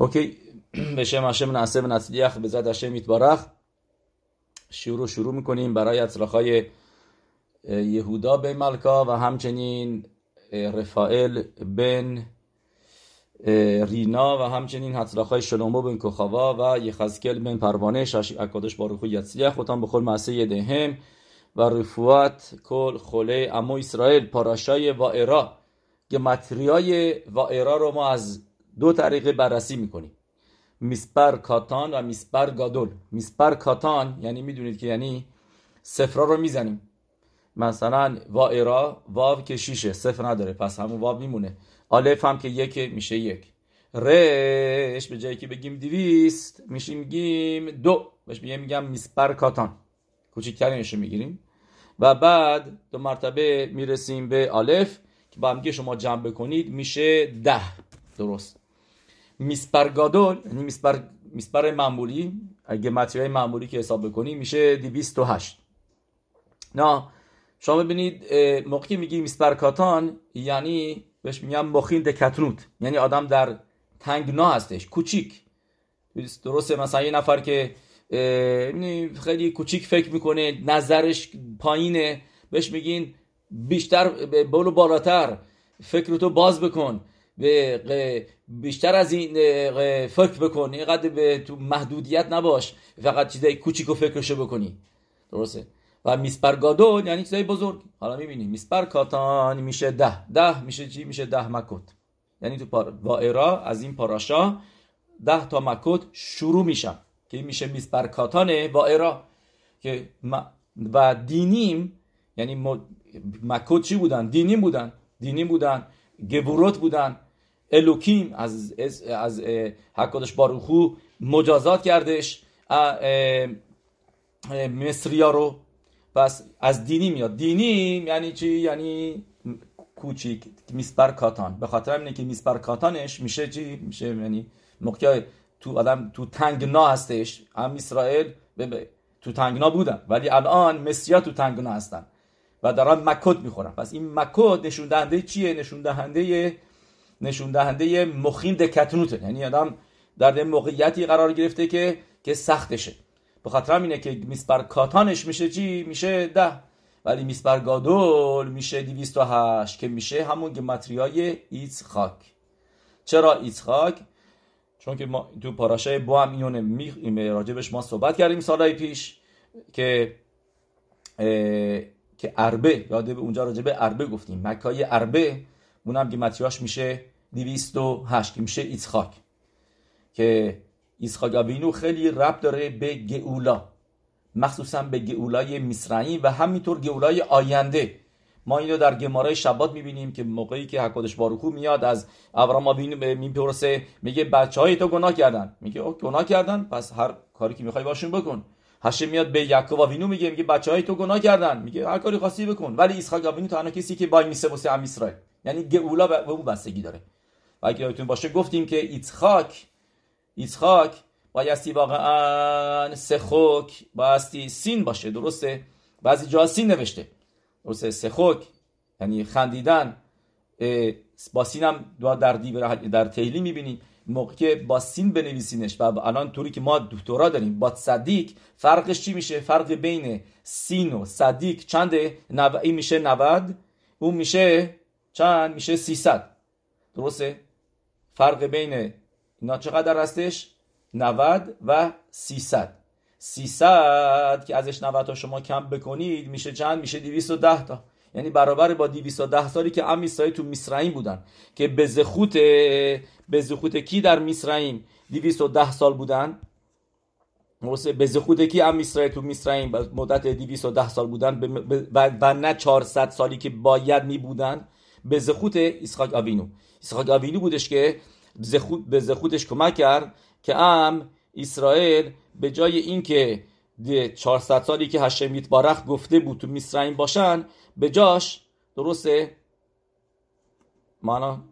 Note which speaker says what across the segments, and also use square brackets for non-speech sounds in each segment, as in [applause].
Speaker 1: اوکی به شم هشم نعصه و نصلیخ به زد هشم یتبارخ شروع شروع می‌کنیم برای اطلاقای یهودا به ملکا و همچنین رفائل بن رینا و همچنین حتلاخای شلومو بن کخاوا و یخزکل بن پروانه شاش اکادش باروخو یتسلیخ خودتان بخور معصه دهم و رفوات کل خله امو اسرائیل پاراشای وائرا که متریای وائرا رو ما از دو طریقه بررسی می‌کنیم. میسپر کاتان و میسپر گادول. میسپر کاتان یعنی می‌دونید که یعنی سفرا رو می‌زنیم. مثلا وائرا واو که شیشه. صفر نداره پس همون واو میمونه. آلف هم که یک میشه یک. رش به جایی که بگیم دیویست میشه میگیم دو. بهش میگم میسپر کاتان. کوچکترینش می‌گیریم. و بعد دو مرتبه می‌رسیم به آلف که با همگی شما جمع بکنید میشه ده. درست. میسپر گادول یعنی میسپر, میسپر معمولی اگه متریای معمولی که حساب بکنی میشه 208 نه شما ببینید موقعی میگی میسپر کاتان یعنی بهش میگم مخین دکتنوت یعنی آدم در تنگنا هستش کوچیک. درسته مثلا یه نفر که خیلی کوچیک فکر می‌کنه نظرش پایینه بهش میگین بیشتر بولو بالاتر فکر تو باز بکن. بیشتر از این فکر بکن. اینقدر به تو محدودیت نباش. فقط چیزای کوچیک و فکرشو بکنی. درسته؟ و میسپر گادول یعنی چیزای بزرگ. حالا می‌بینیم میسپر کاتان میشه ده. ده میشه چی؟ میشه ده مکوت. یعنی تو پار... وائرا از این پاراشا ده تا مکوت شروع میشن. که میشه میسپر کاتان وائرا که و دینیم یعنی. مکوت چی بودن؟ دینیم بودن. دینیم بودن. گبوروت بودن. الوکیم از از, از حکادش باروخو مجازات کردش. مصریا رو. پس از دینی میاد. دینی یعنی چی؟ یعنی کوچیک. میسپر کاتان. به خاطر اینه که میسپر کاتانش میشه چی؟ میشه یعنی موقع تو آدم تو تنگنا هستش. هم اسرائیل تو تنگنا بودن. ولی الان مسیا تو تنگنا هستن. و دارن مکد می‌خورن. پس این مکد نشون دهنده چیه؟ نشون دهنده نشون دهنده مخیم دکتنوته یعنی آدم در موقعیتی قرار گرفته که که سختشه. به خاطر اینه که میسپر کاتانش میشه چی؟ میشه ده. ولی میسپر گادول میشه 208 که میشه همون گمتریای ایتخاک چرا ایتخاک چون که ما تو پاراشای بو هم اینو می راجبش ما صحبت کردیم سالهای پیش که که اربه یاده به اونجا راجبه اربه گفتیم. مکای اربه اونم گمتریاش میشه 208 که میشه ایتخاک که ایسخاک آوینو خیلی رب داره به گئولا. مخصوصا به گئولای مصرعی و همینطور گئولای آینده. ما اینو در گمارای شبات می‌بینیم که موقعی که حکادش باروکو میاد از ابرام آوینو می‌پرسه میگه بچه تو گناه کردن. میگه او گناه کردن؟ پس هر کاری که می‌خوای باشون بکن. هشه میاد به یعقوب آوینو میگه میگه بچه تو گناه کردن. میگه هر کاری خاصی بکن. ولی اسحاق آوینو تنها کسی که با میسه واسه ام اسرائیل یعنی گئولا به اون بستگی داره. و اگه یادتون باشه گفتیم که ایتخاک ایسخاک بایستی واقعا سخوک بایستی سین باشه درسته؟ بعضی جا سین نوشته. درسته؟ سخوک یعنی خندیدن. با سین هم در, در تیلی می‌بینیم. موقع که با سین بنویسینش و الان طوری که ما دکترا داریم با صدیق فرقش چی میشه؟ فرق بین سین و صدیق چنده؟ نو... میشه 90 اون میشه چند؟ میشه 300 درسته؟ فرق بین اینا چقدر هستش؟ 90 و 300 300 که ازش 90 تا شما کم بکنید میشه چند؟ میشه 210 تا. یعنی برابر با 210 سالی که ام تو میسرائیم بودن. که به زخوت به زخوت کی در میسرائیم 210 سال بودن. به زخوت کی ام اسرائیل تو میسرائیم مدت 210 سال بودن. و نه 400 سالی که باید می بودن به زخوت اسحاق آوینو اسحاق آوینو بودش که به زخودش کمک کرد که ام اسرائیل به جای اینکه 400 سالی که هشمیت بارخ گفته بود تو میسرائیم باشن به جاش درسته معنا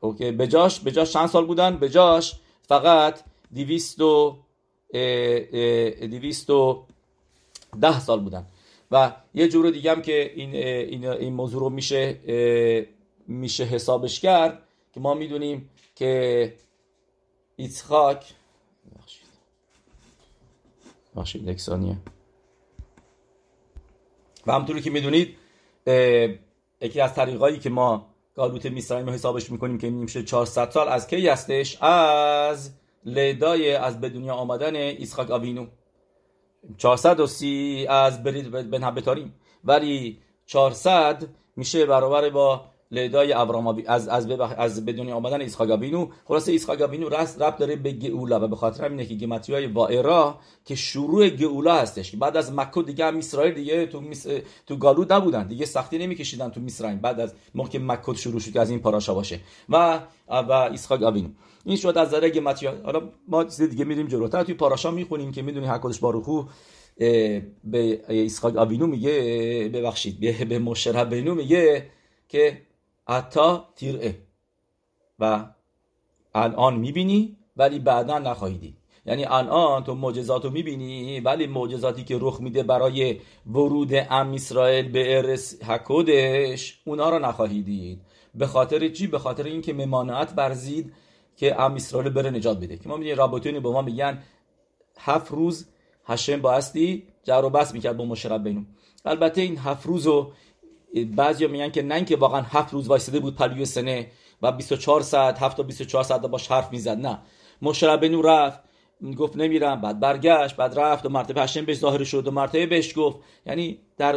Speaker 1: اوکی به جاش به جاش چند سال بودن به جاش فقط 200 200 ده سال بودن و یه جور دیگه هم که این این این موضوع رو میشه میشه حسابش کرد که ما می‌دونیم که ایتخاک بخشید یک ثانیه و همطوری که می‌دونید یکی از طریقایی که ما گالوت میسرایم رو حسابش می‌کنیم که میشه 400 سال از کی هستش از لیدای از به دنیا آمدن ایسخاک آوینو 430 از بن بتاریم ولی 400 میشه برابر با لیدای ابرام از از از بدون آمدن ایسخاگابینو خلاصه ایسخاگابینو رست رب داره به گئولا و به خاطر همینه که گمتریای وائرا که شروع گئولا هستش بعد از مکه دیگه هم اسرائیل دیگه تو میس... تو گالود نبودن. دیگه سختی نمیکشیدن تو میسرایم بعد از موقع مکه شروع شد که از این پاراشا باشه. و و ایسخاگابینو این شد از نظر گمتریا حالا ما چیز دیگه میریم جلوتر توی پاراشا می‌خونیم که می‌دونی حکادش باروخو به اسحاق آوینو میگه ببخشید به, به مشرب میگه که اتا تیره و الان می‌بینی ولی بعدا نخواهی دید یعنی الان تو معجزات رو می‌بینی ولی معجزاتی که رخ میده برای ورود ام اسرائیل به ارس حکودش اونا رو نخواهی دید به خاطر چی؟ به خاطر اینکه ممانعت برزید که ام اسرائیل بره نجات بده. که ما می‌دونیم رابطونی با ما میگن هفت روز هشم باستی جر بس می‌کرد با مشرب بینو. البته این هفت روز رو بعضیا میگن که نه اینکه واقعا هفت روز وایساده بود پلوی سنه و 24 ساعت هفت تا 24 ساعت باش حرف می‌زد. نه. مشرب بینو رفت گفت نمیرم. بعد برگشت بعد رفت و مرتبه هشم بهش ظاهر شد و مرتبه بهش گفت. یعنی در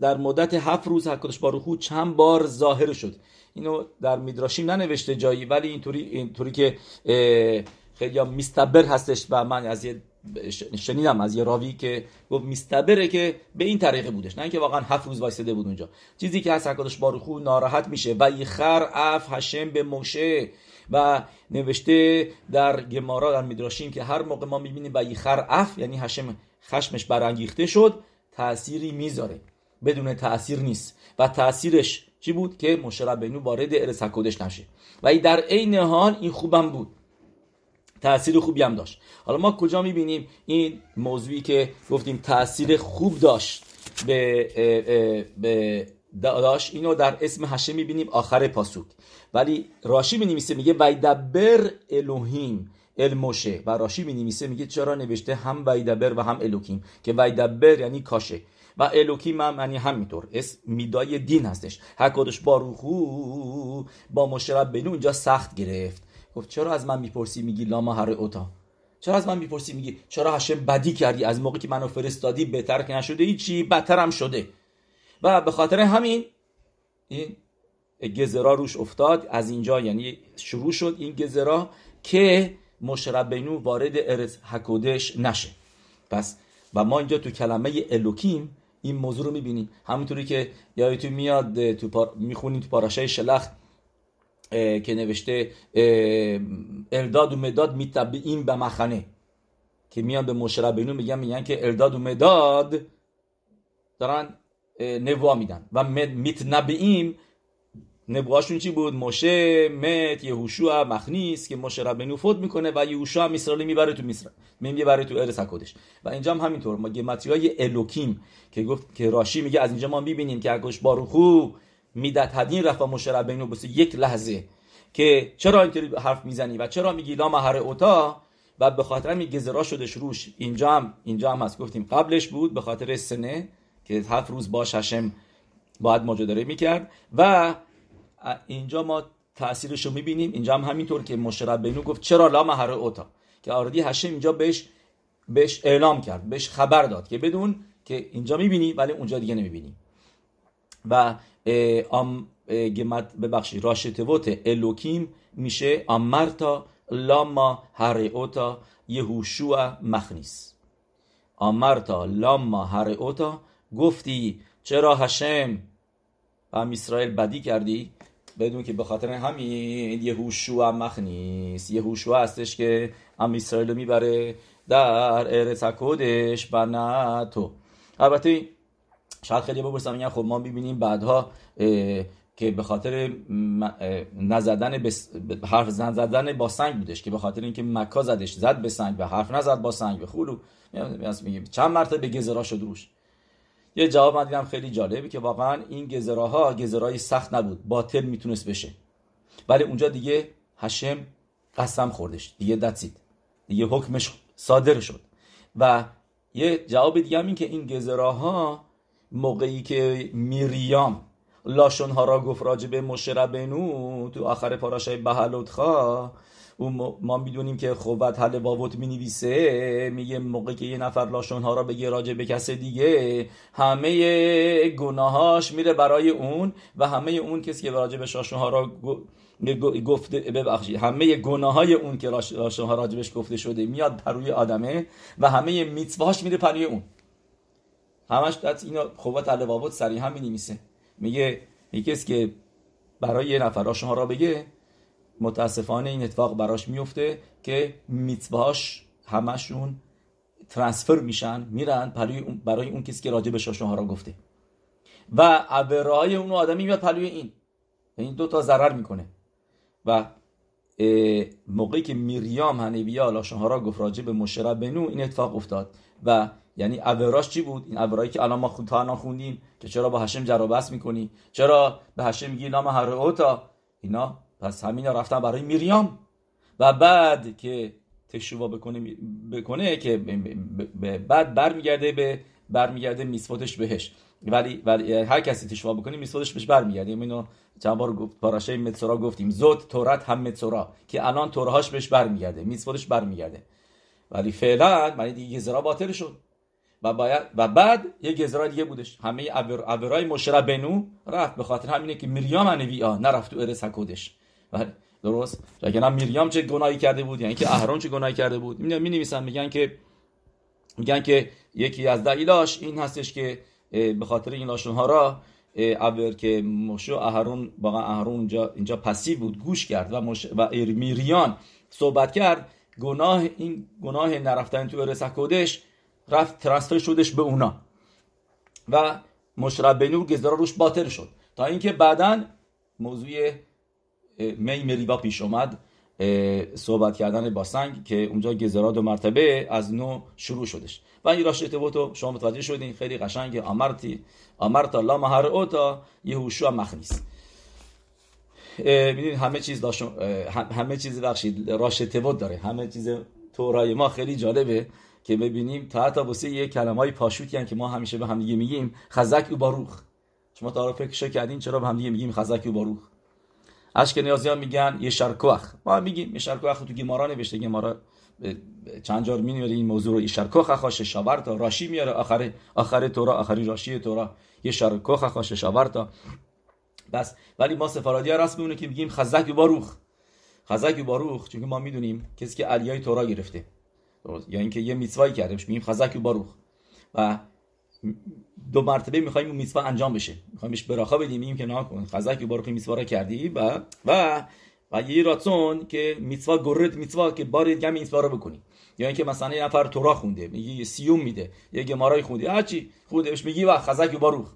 Speaker 1: در مدت هفت روز حکدش باروخو چند بار ظاهر شد. اینو در میدراشیم ننوشته جایی ولی اینطوری اینطوری که خیلی میستبر هستش و من از یه شنیدم از یه راوی که گفت میستبره که به این طریقه بودش نه اینکه واقعا هفت روز وایساده بود اونجا. چیزی که هست حکادش بارخو ناراحت میشه. و یخر اف هشم به موشه. و نوشته در گمارا در میدراشیم که هر موقع ما می‌بینیم و یخر اف یعنی هشم خشمش برانگیخته شد تأثیری می‌ذاره. بدون تاثیر نیست. و تاثیرش چی بود؟ که مشرب بنو وارد ارس نشه. و در عین حال این خوبم بود. تاثیر خوبی هم داشت. حالا ما کجا می‌بینیم این موضوعی که گفتیم تاثیر خوب داشت به, به داشت اینو در اسم هشه می‌بینیم آخر پاسوک ولی راشی می‌نویسه میگه ویدبر الوهیم الموشه. و راشی می‌نویسه میگه چرا نوشته هم ویدبر و هم الوکیم که ویدبر یعنی کاشه. و الوکیم هم یعنی همینطور. اسم میدای دین هستش. هر کدش با روحو با مشرب بینو اینجا سخت گرفت. گفت چرا از من می‌پرسی؟ میگی لاما هر اوتا. چرا از من می‌پرسی؟ میگی چرا هشم بدی کردی؟ از موقعی که منو فرستادی بهتر که نشده هیچی هم شده. و به خاطر همین این گزرا روش افتاد. از اینجا یعنی شروع شد این گزرا که مشرب بینو وارد ارز حکودش نشه. پس و ما اینجا تو کلمه الوکیم این موضوع رو می‌بینیم. همونطوری که یادتون میاد تو پار... می‌خونیم تو پاراشای شلخ که نوشته ارداد و مداد میتبعیم به مخنه که میان به مشربینو میگن میگن که ارداد و مداد دارن نبوا میدن. و میتنبعیم. نبوهاشون چی بود؟ مشه مت یهوشوع مخنیس که مشه ربنو فوت می‌کنه و یهوشوع هم اسرائیل می‌بره تو مصر می‌بره تو ارس کدش و اینجا هم همینطور. ما های الوکیم که گفت که راشی میگه از اینجا ما می‌بینیم که اگوش باروخو میدت هدین رفت و مشه ربنو بس یک لحظه که چرا اینطوری حرف می‌زنی و چرا میگی لا مهر اوتا؟ و به خاطر همین گزرا شدش روش. اینجا هم اینجا هم هست. گفتیم قبلش بود به خاطر سنه که هفت روز باش هشم باید ماجداره می‌کرد. و اینجا ما تاثیرش رو می‌بینیم. اینجا هم همینطور که مشرب بینو گفت چرا لا مهر اوتا؟ که آردی هشم اینجا بهش بهش اعلام کرد. بهش خبر داد که بدون که اینجا می‌بینی ولی اونجا دیگه نمی‌بینی. و ام ببخشید راشتوت الوکیم میشه امرتا لاما اوتا یهوشوع مخنیس. امرتا لاما اوتا گفتی چرا هشم؟ ام اسرائیل بدی کردی؟ بدون که به خاطر همین یهوشوع مخنیس. یهوشوع هستش که ام اسرائیل می‌بره در ارث کودش و نه تو. البته شاید خیلی بپرسم میگن خب ما می‌بینیم بعدها که به خاطر نزدن به حرف زن زدن با سنگ بودش که به خاطر اینکه مکا زدش زد به سنگ و حرف نزد با سنگ به خولو. میگیم چند مرتبه به گزرا شد روش. یه جواب من دیدم خیلی جالبه که واقعا این گزراها گزرای سخت نبود باطل می‌تونست بشه. ولی اونجا دیگه هشم قسم خوردش دیگه دتسید دیگه حکمش صادر شد. و یه جواب دیگه هم این که این گزراها موقعی که میریام لاشونها را گفت راجع به مشربنو تو آخر پاراشای بهلوتخا ما می‌دونیم که خوبت حل باوت می نویسه میگه موقع که یه نفر لاشونها را بگه راجع به کس دیگه همه گناهاش میره برای اون و همه اون کسی که راجع به لاشونها را گفته ببخشید همه گناه های اون که راجبش گفته شده میاد پروی آدمه و همه میتواهاش میره پروی اون. همش دست خوبت حل باوت سریع هم می میگه یکی که برای یه نفر لاشونها را بگه متاسفانه این اتفاق براش میفته که میتواش همشون ترانسفر میشن میرن برای اون, برای اون کسی که راجع به شاشوها را گفته. و عبرهای اون آدمی میاد پلوی این. این دو تا ضرر می‌کنه. و موقعی که میریام هنویا لاشونها را گفت راجع به مشره بنو این اتفاق افتاد. و یعنی اوراش چی بود؟ این اورایی که الان ما خود تا خوندیم که چرا با هشم جرابس می‌کنی؟ چرا به هشم میگی نام هر اوتا اینا پس همینا رفتن برای میریام. و بعد که تشووا بکنه بکنه که بعد برمیگرده به برمیگرده میسوتش بهش. ولی ولی هر کسی تشوا بکنه میسوتش بهش برمیگرده. اینو چند بار گفت پاراشه متسورا گفتیم. زود تورات هم متسورا که الان تورهاش بهش برمیگرده. میسوتش برمیگرده. ولی فعلا معنی دیگه گزرا باطل شد. و باید و بعد یه گزرا دیگه بودش. همه عبرای مشرب بنو رفت. به خاطر همینه که میریام انوی نرفت تو ارس حکودش بله درست؟ اگر میریام چه گناهی کرده بود؟ یعنی که اهرون چه گناهی کرده بود؟ می نویسن میگن که میگن که یکی از دلیلاش این هستش که به خاطر این لاشون ها را ابر که موشه اهرون واقعا اهرون اینجا اینجا پسیو بود گوش کرد و مش... و میریان صحبت کرد. گناه این گناه نرفتن تو ارس کودش رفت ترانسفر شدش به اونا. و مشرب بنور گزارا روش باطل شد. تا اینکه بعدا موضوع می مریبا پیش اومد صحبت کردن با سنگ که اونجا گزرا دو مرتبه از نو شروع شدش. و این راش تو شما متوجه شدین. خیلی قشنگ. آمرتی آمرتا لا مهر اوتا یهوشوا مخنیس. می‌دونید همه چیز همه چیز بخشید. راش تبوت داره. همه چیز تورای ما خیلی جالبه. که ببینیم تا حتی واسه یه کلمه های پاشوتی که ما همیشه به همدیگه میگیم خزک و باروخ. شما تا فکر کردین چرا به همدیگه میگیم خزک و باروخ؟ اشکنازی ها میگن یه شرکوخ. ما میگیم یه شرکوخ تو گمارا نوشته گمارا چند جار می این موضوع رو یه شرکوخ خاش شاورتا راشی میاره آخر آخر تورا آخری راشی تورا. یه شرکوخ خاش شاورتا بس. ولی ما سفارادی ها راست میمونه که میگیم خزک و باروخ. خزک و باروخ چون ما می‌دونیم کسی که علیای تورا گرفته. یا اینکه یه میتوایی کرده میگیم خزک و باروخ. و دو مرتبه می‌خوایم اون میتوا انجام بشه. می‌خوایم بهش براخا بدیم. این که نکن خزک و بارخی میتوا را کردی و و و یه راتون که میتوا گرد میتوا که بار دیگه میتوا رو بکنی. یا اینکه مثلا یه نفر تورا خونده. میگه یه سیوم میده. یه گمارای خونده. هرچی خونده بهش میگی و خزک و باروخ.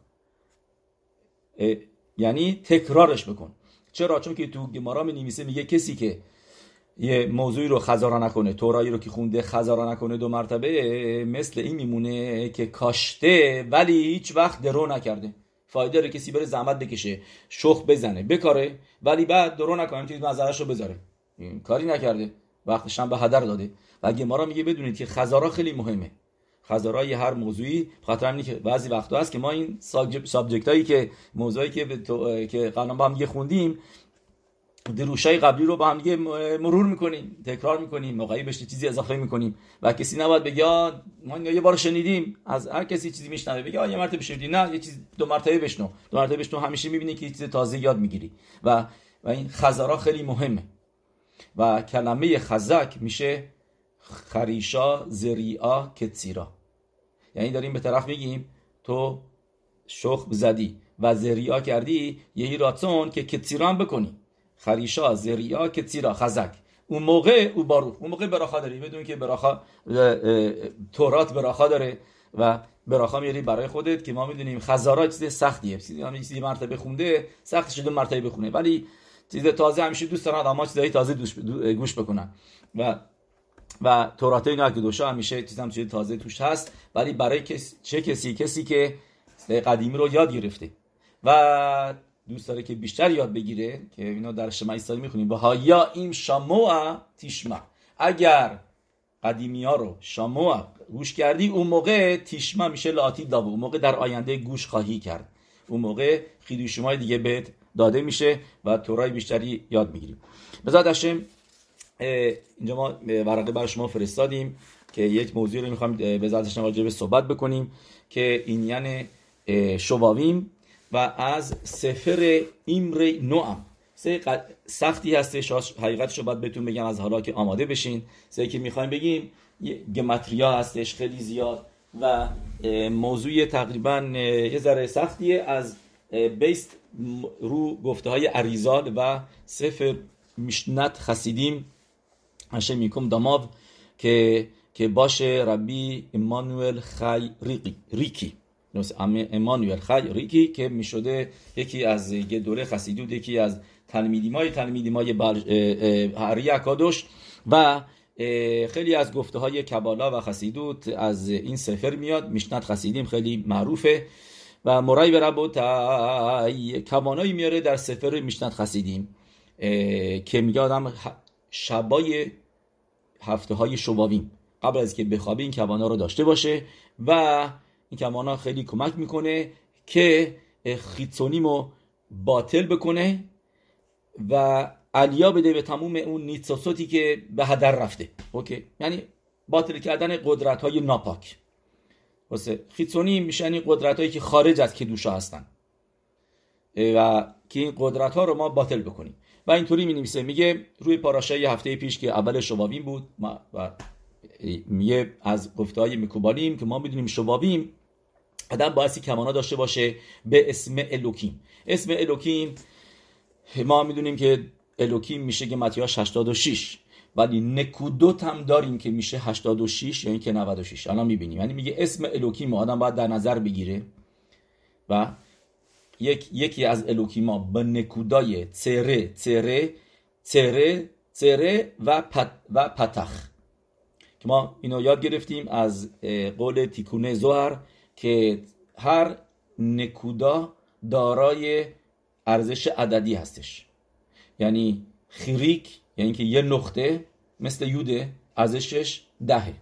Speaker 1: یعنی تکرارش بکن. چرا؟ چون که تو گمارا می میگه کسی که یه موضوعی رو خزارا نکنه تورایی رو که خونده خزارا نکنه دو مرتبه مثل این میمونه که کاشته ولی هیچ وقت درو نکرده. فایده داره کسی بره زحمت بکشه شخ بزنه بکاره ولی بعد درو نکنه چیز رو بذاره. کاری نکرده وقتش هم به هدر داده. و گمارا میگه بدونید که خزارا خیلی مهمه. خزارای هر موضوعی خاطر همینه که بعضی وقتا هست که ما این سابجکت که موضوعی که که قبلا با هم خوندیم دروشای قبلی رو با هم دیگه مرور می‌کنیم تکرار می‌کنیم موقعی بهش چیزی اضافه می‌کنیم. و کسی نباید بگه ما یه بار شنیدیم. از هر کسی چیزی میشنوه بگه یه مرتبه شنیدی نه یه چیز دو مرتبه بشنو. دو مرتبه بشنو همیشه می‌بینی که یه چیز تازه یاد می‌گیری. و و این خزارا خیلی مهمه. و کلمه خزک میشه خریشا زریعا کتسیرا. یعنی داریم به طرف میگیم تو شخ زدی. و زریعا کردی یهی راتون که کتسیران بکنی. خریشا زریا که تیرا خزک. اون موقع او بارو اون موقع براخا داری. بدون که براخا تورات براخا داره و براخا میاری برای خودت که ما می‌دونیم خزارا چیز سختیه. چیزی هم چیزی مرتبه خونده سخت شده مرتبه بخونه ولی چیز تازه همیشه دوست دارن اما چیزای تازه گوش بکنن. و و تورات اینا که دوشا همیشه چیز هم چیز تازه توش هست. ولی برای چه کسی؟ کسی که قدیمی رو یاد گرفته. و دوست داره که بیشتر یاد بگیره که اینا در شما ایسایی می‌خونیم. با یا این شاموع تیشما اگر قدیمی ها رو شاموع گوش کردی اون موقع تیشما میشه لاتی داو. اون موقع در آینده گوش خواهی کرد. اون موقع خیلی شما دیگه بهت داده میشه و تورای بیشتری یاد می‌گیریم. بذات هشم اینجا ما ورقه بر شما فرستادیم که یک موضوع رو می‌خوایم به ذاتش به صحبت بکنیم که این یعنی شواویم. و از سفر ایمر نوام سه سختی هستش حقیقتش رو باید بهتون بگم از حالا که آماده بشین. سه که می‌خوایم بگیم گمتریا هستش خیلی زیاد و موضوع تقریبا یه ذره سختیه از بیست رو گفته های عریزال و سفر میشنت خسیدیم. هشه میکم داماو که که باشه ربی امانوئل خی ریقی ریکی. امانوئل خی ریکی که می‌شده یکی از دوره خسیدود یکی از تلمیدیمای تلمیدیمای هری اکادوش و خیلی از گفته های کبالا و خسیدوت از این سفر میاد میشنت خسیدیم خیلی معروفه و مرای به ربوت کبانایی میاره در سفر میشنت خسیدیم. که میگه آدم شبای هفته های شباویم. قبل از که بخوابه این کوانا رو داشته باشه و این کوانا خیلی کمک می‌کنه که خیتسونیمو باطل بکنه و علیا بده به تموم اون نیتساسوتی که به هدر رفته. اوکی؟ یعنی باطل کردن قدرت های ناپاک. واسه خیتسونی میشن این قدرت هایی که خارج از کدوشا هستن. و که این قدرت ها رو ما باطل بکنیم. و اینطوری می نویسه میگه روی پاراشای هفته پیش که اول شبابیم بود و میگه از گفته های میکوبالیم که ما می‌دونیم شبابیم آدم باعثی کمانا داشته باشه به اسم الوکیم. اسم الوکیم ما می‌دونیم که الوکیم میشه که متیاش 86 ولی نکودوت هم داریم که میشه 86 یا اینکه 96 الان می‌بینیم. یعنی میگه اسم الوکیم آدم باید در نظر بگیره و یک یکی از الوکیما به نکودای تره تره تره تره و پت و پتخ. که ما اینو یاد گرفتیم از قول تیکونه زهر. که هر نکودا دارای ارزش عددی هستش. یعنی خیریک یعنی که یه نقطه مثل یوده ارزشش دهه.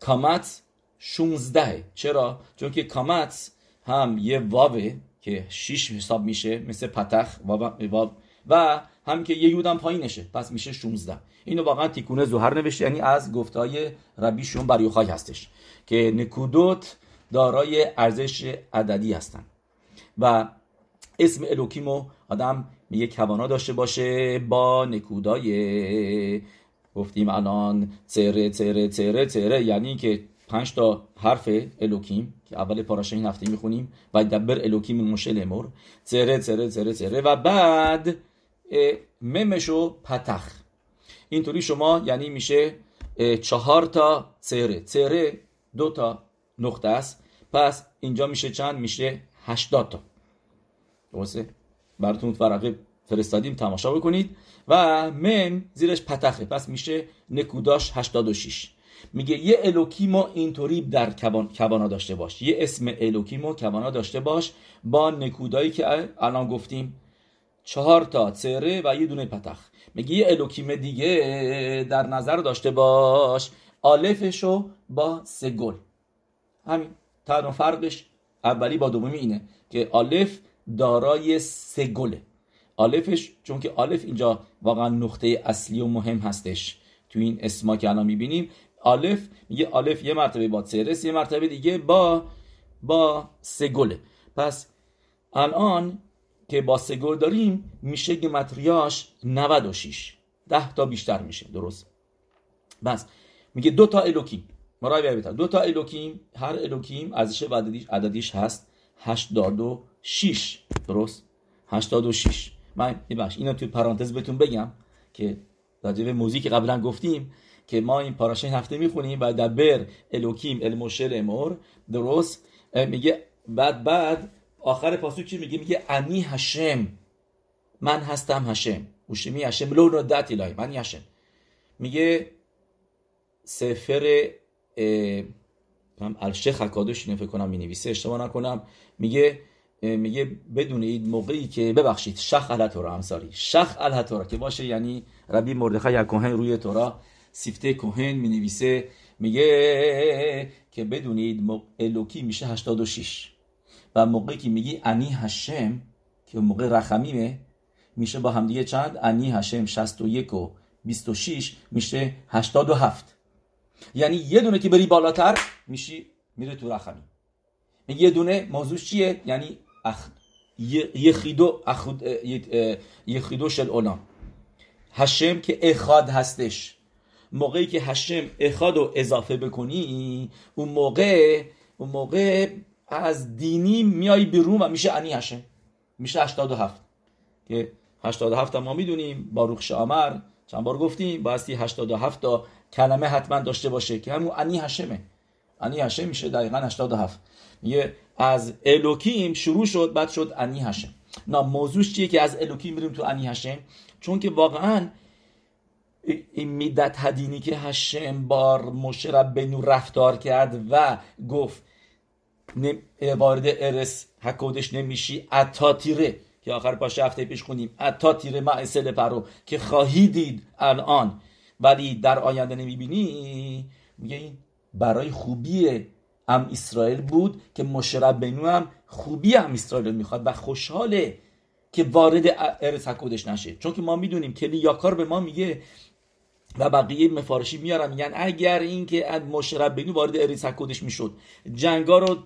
Speaker 1: کامت 16 چرا؟ چون که کامت هم یه واوه که 6 حساب میشه مثل پتخ واو و هم که یه یودم پایینشه. پس میشه 16 اینو واقعا تیکونه زهر نوشته. یعنی از گفتای ربی شون بر هستش که نکودوت دارای ارزش عددی هستن. و اسم الوکیمو آدم میگه کوانا داشته باشه با نکودای. گفتیم الان تره تره تره تره. یعنی که پنج تا حرف الوکیم که اول پاراشه این هفته می‌خونیم. و دبر الوکیم مشل امور. تره تره تره تره. و بعد ممشو پتخ. اینطوری شما یعنی میشه چهار تا تره تره دو تا نقطه است. پس اینجا میشه چند؟ میشه هشتاد تا. درسته؟ براتون ورقه فرستادیم تماشا بکنید. و مم زیرش پتخه. پس میشه نکوداش 86 میگه یه الوکیمو اینطوری در کوانا داشته باش. یه اسم الوکیمو کوانا داشته باش با نکودایی که الان گفتیم. چهار تا تره و یه دونه پتخ. میگه یه الوکیم دیگه در نظر داشته باش. آلفشو با سه گل. همین. تنها فرقش اولی با دومی اینه که آلف دارای سه گله. آلفش چون که آلف اینجا واقعا نقطه اصلی و مهم هستش تو این اسما که الان می‌بینیم. آلف میگه آلف یه مرتبه با سرس یه مرتبه دیگه با با سگله پس الان که با سگل داریم میشه گمتریاش 96 ده تا بیشتر میشه درست. بس. میگه دو تا الوکیم. مرای بیتا دو تا الوکیم هر الوکیم ازش عددیش عددیش هست 86 درست؟ 86 من بخش اینو توی پرانتز بهتون بگم که راجع به موزیک قبلا گفتیم که ما این پاراشه هفته می‌خونیم و دبر الوکیم الموشل امور. درست؟ میگه بعد بعد آخر پاسو چی میگه؟ میگه انی هشم. من هستم هشم. اوشمی هشم. لو ردت الهی. من هشم. میگه سفر هم الشیخ حکادوش اینو فکر کنم می نویسه اشتباه نکنم. میگه میگه بدونید موقعی که ببخشید شخ الهتورا همساری شخ الهتورا که باشه یعنی ربی مردخای کوهن روی تورا. سیفته کوهن می نویسه میگه که بدونید الوکی میشه 86 و موقعی که میگی انی هشم که موقع رخمیمه میشه با همدیگه چند؟ انی هشم 61 و 26 میشه 87 یعنی یه دونه که بری بالاتر میشی میره تو رخمی. یه دونه موضوع چیه؟ یعنی اخ... یخیدو اخود... یخیدو شل اولام هشم که اخاد هستش. موقعی که هشم اخاد رو اضافه بکنی اون موقع اون موقع از دینی میای بیرون و میشه انی هشم میشه 87 که 87 ما می‌دونیم باروخ شامر چند بار گفتیم بایستی 87 تا کلمه حتما داشته باشه که همون انی هشمه. انی هشم میشه دقیقا 87 میگه از الوکیم شروع شد بعد شد انی هشم نه موضوعش چیه که از الوکیم میریم تو انی هشم چون که واقعا این میدت هدینی که هشم بار مشرب بنو رفتار کرد و گفت وارد ارس حکودش نمیشی. اتا تیره. که آخر پاش هفته پیش خونیم. اتا تیره معسل پرو. که خواهی دید الان. ولی در آینده نمی‌بینی؟ میگه این برای خوبی ام اسرائیل بود که مشرب بنو هم خوبی ام اسرائیل می‌خواد و خوشحاله که وارد ارس حکودش نشه. چون که ما می‌دونیم کلی یاکار به ما میگه و بقیه مفارشی میارن. میگن اگر این که از مشرب بینو وارد اریس حکودش می‌شد جنگا رو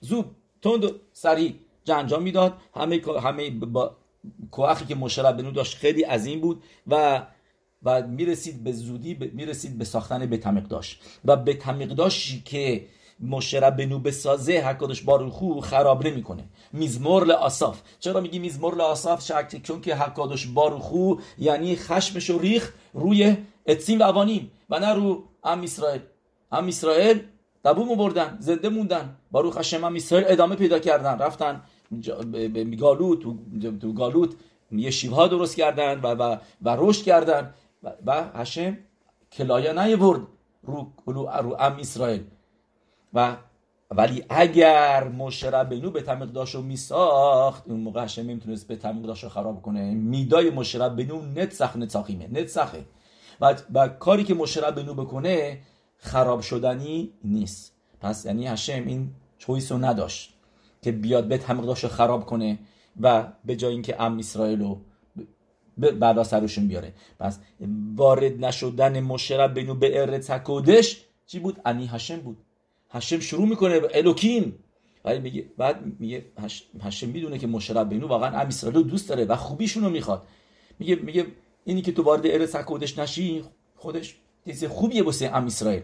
Speaker 1: زوب تند سریع جنجا می‌داد. همه همه با کوخی که مشرب بنو داشت خیلی عظیم بود و و می‌رسید به زودی می‌رسید به ساختن به داشت و به داشتی که مشرب بنو بسازه حکادش باروخو خراب نمی‌کنه. میزمر لآصاف. چرا میگی میزمر لآصاف؟ شک چون که حکادش باروخو یعنی خشمش و ریخ روی اتسیم و اوانیم. و نه رو ام اسرائیل. ام اسرائیل دبومو بردن زنده موندن. باروخ هشم ام اسرائیل ادامه پیدا کردن. رفتن به گالوت تو گالوت یه شیوها درست کردن و, و, و رشد کردن. و, و هشم کلایا نیورد رو, رو, ام اسرائیل. و ولی اگر مشرب به تمقداش رو میساخت اون موقع هشم می‌تونست به تمقداش رو خراب کنه. میدای مشرب بنو نتسخ نتساخیمه نتسخه و, و کاری که مشرب بنو بکنه خراب شدنی نیست. پس یعنی هشم این چویس رو نداشت که بیاد به تمقداش رو خراب کنه و به جای اینکه ام اسرائیل رو بعدا سرشون بیاره. پس وارد نشدن مشرب بنو به ارت کودش چی بود؟ انی هشم بود. هشم شروع می‌کنه الوکیم ولی میگه بعد میگه هشم می‌دونه که مشرب بینو واقعا ام اسرائیل دوست داره و خوبیشون رو می‌خواد. میگه میگه اینی که تو وارد ارس حکودش نشی خودش چیز خوبیه واسه ام اسرائیل.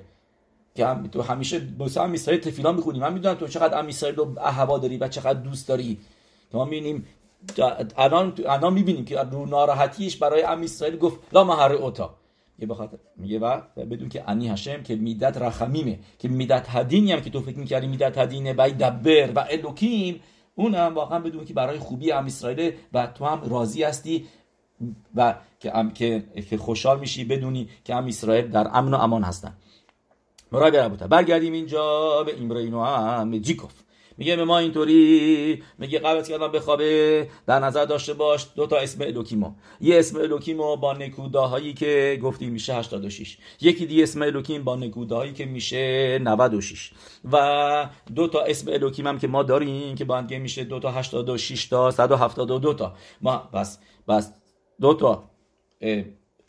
Speaker 1: که هم تو همیشه واسه ام اسرائیل تفیلا می‌خونی. من می‌دونم تو چقدر ام اسرائیل رو اهوا داری و چقدر دوست داری. ما می‌بینیم الان الان می‌بینیم که رو ناراحتیش برای ام اسرائیل گفت لا مهر اوتا. یه بخاطر میگه و بدون که انی هشم که میدت رخمیمه. که میدت هدینی هم که تو فکر می‌کردی میدت هدینه و دبر و الوکیم اونم واقعا بدون که برای خوبی ام اسرائیل و تو هم راضی هستی و که ام که خوشحال میشی بدونی که ام اسرائیل در امن و امان هستن. مرای برگردیم اینجا به ایمرینو هم جیکوف. میگه به ما اینطوری. میگه قبل از که بخوابه در نظر داشته باش. دو تا اسم الوکیمو. یه اسم الوکیمو با نکوداهایی که گفتیم میشه 86 یکی دی اسم الوکیم با نکوداهایی که میشه 96 و دو تا اسم الوکیم هم که ما داریم که با هم میشه دو تا 86 تا 172 تا. ما بس بس دو تا.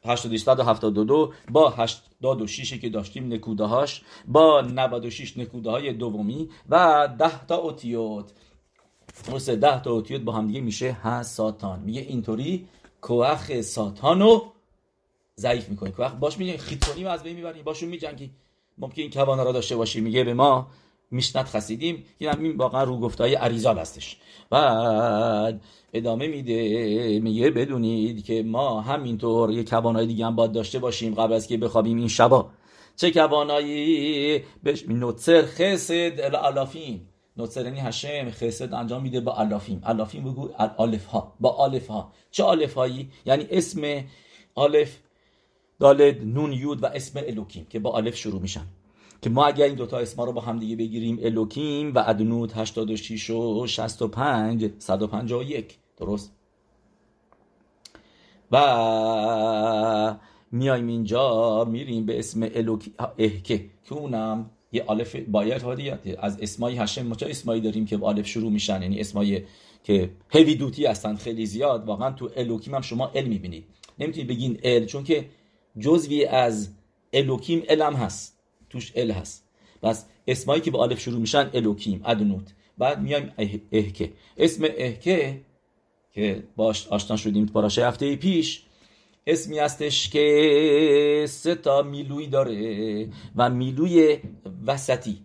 Speaker 1: 872 با 86 که داشتیم نکوده هاش با 96 نکوده های دومی و 10 تا اوتیوت. درسته 10 تا اوتیوت با هم دیگه میشه ها ساتان میگه اینطوری کوخ ساتان رو ضعیف می‌کنی. کوخ باش میگه خیتونی از بین می‌بری باشون میجنگی ممکن این کوانا را داشته باشی. میگه به ما میشنت خسیدیم این واقعا رو گفتای عریضال هستش. بعد ادامه میده میگه بدونید که ما همینطور یه کوانای دیگه هم باید داشته باشیم قبل از که بخوابیم این شبا. چه کوانایی بهش نوتسر خسد الالافین. نوتسرنی هشم خسد انجام میده با الافیم الافیم بگو الالف ها با الف ها چه الف هایی یعنی اسم الف دالد نون یود و اسم الوکیم که با الف شروع میشن. که ما اگر این دوتا اسما رو با هم دیگه بگیریم الوکیم و ادنوت 86 و 65 151 درست؟ و میایم اینجا میریم به اسم الوکی اهکه که اونم یه آلف باید هادیت از اسمای هشم ما چه اسمایی داریم که آلف شروع میشن؟ یعنی اسمای که هیوی دوتی هستن خیلی زیاد. واقعا تو الوکیم هم شما ال می‌بینید نمی‌تونید بگین ال چون که جزوی از الوکیم الم هست. توش ال هست. بس اسمایی که به آلف شروع میشن الوکیم ادنوت. بعد میایم اهکه اسم اهکه که باش آشنا شدیم پاراشه هفته پیش اسمی هستش که سه تا میلوی داره و میلوی وسطی.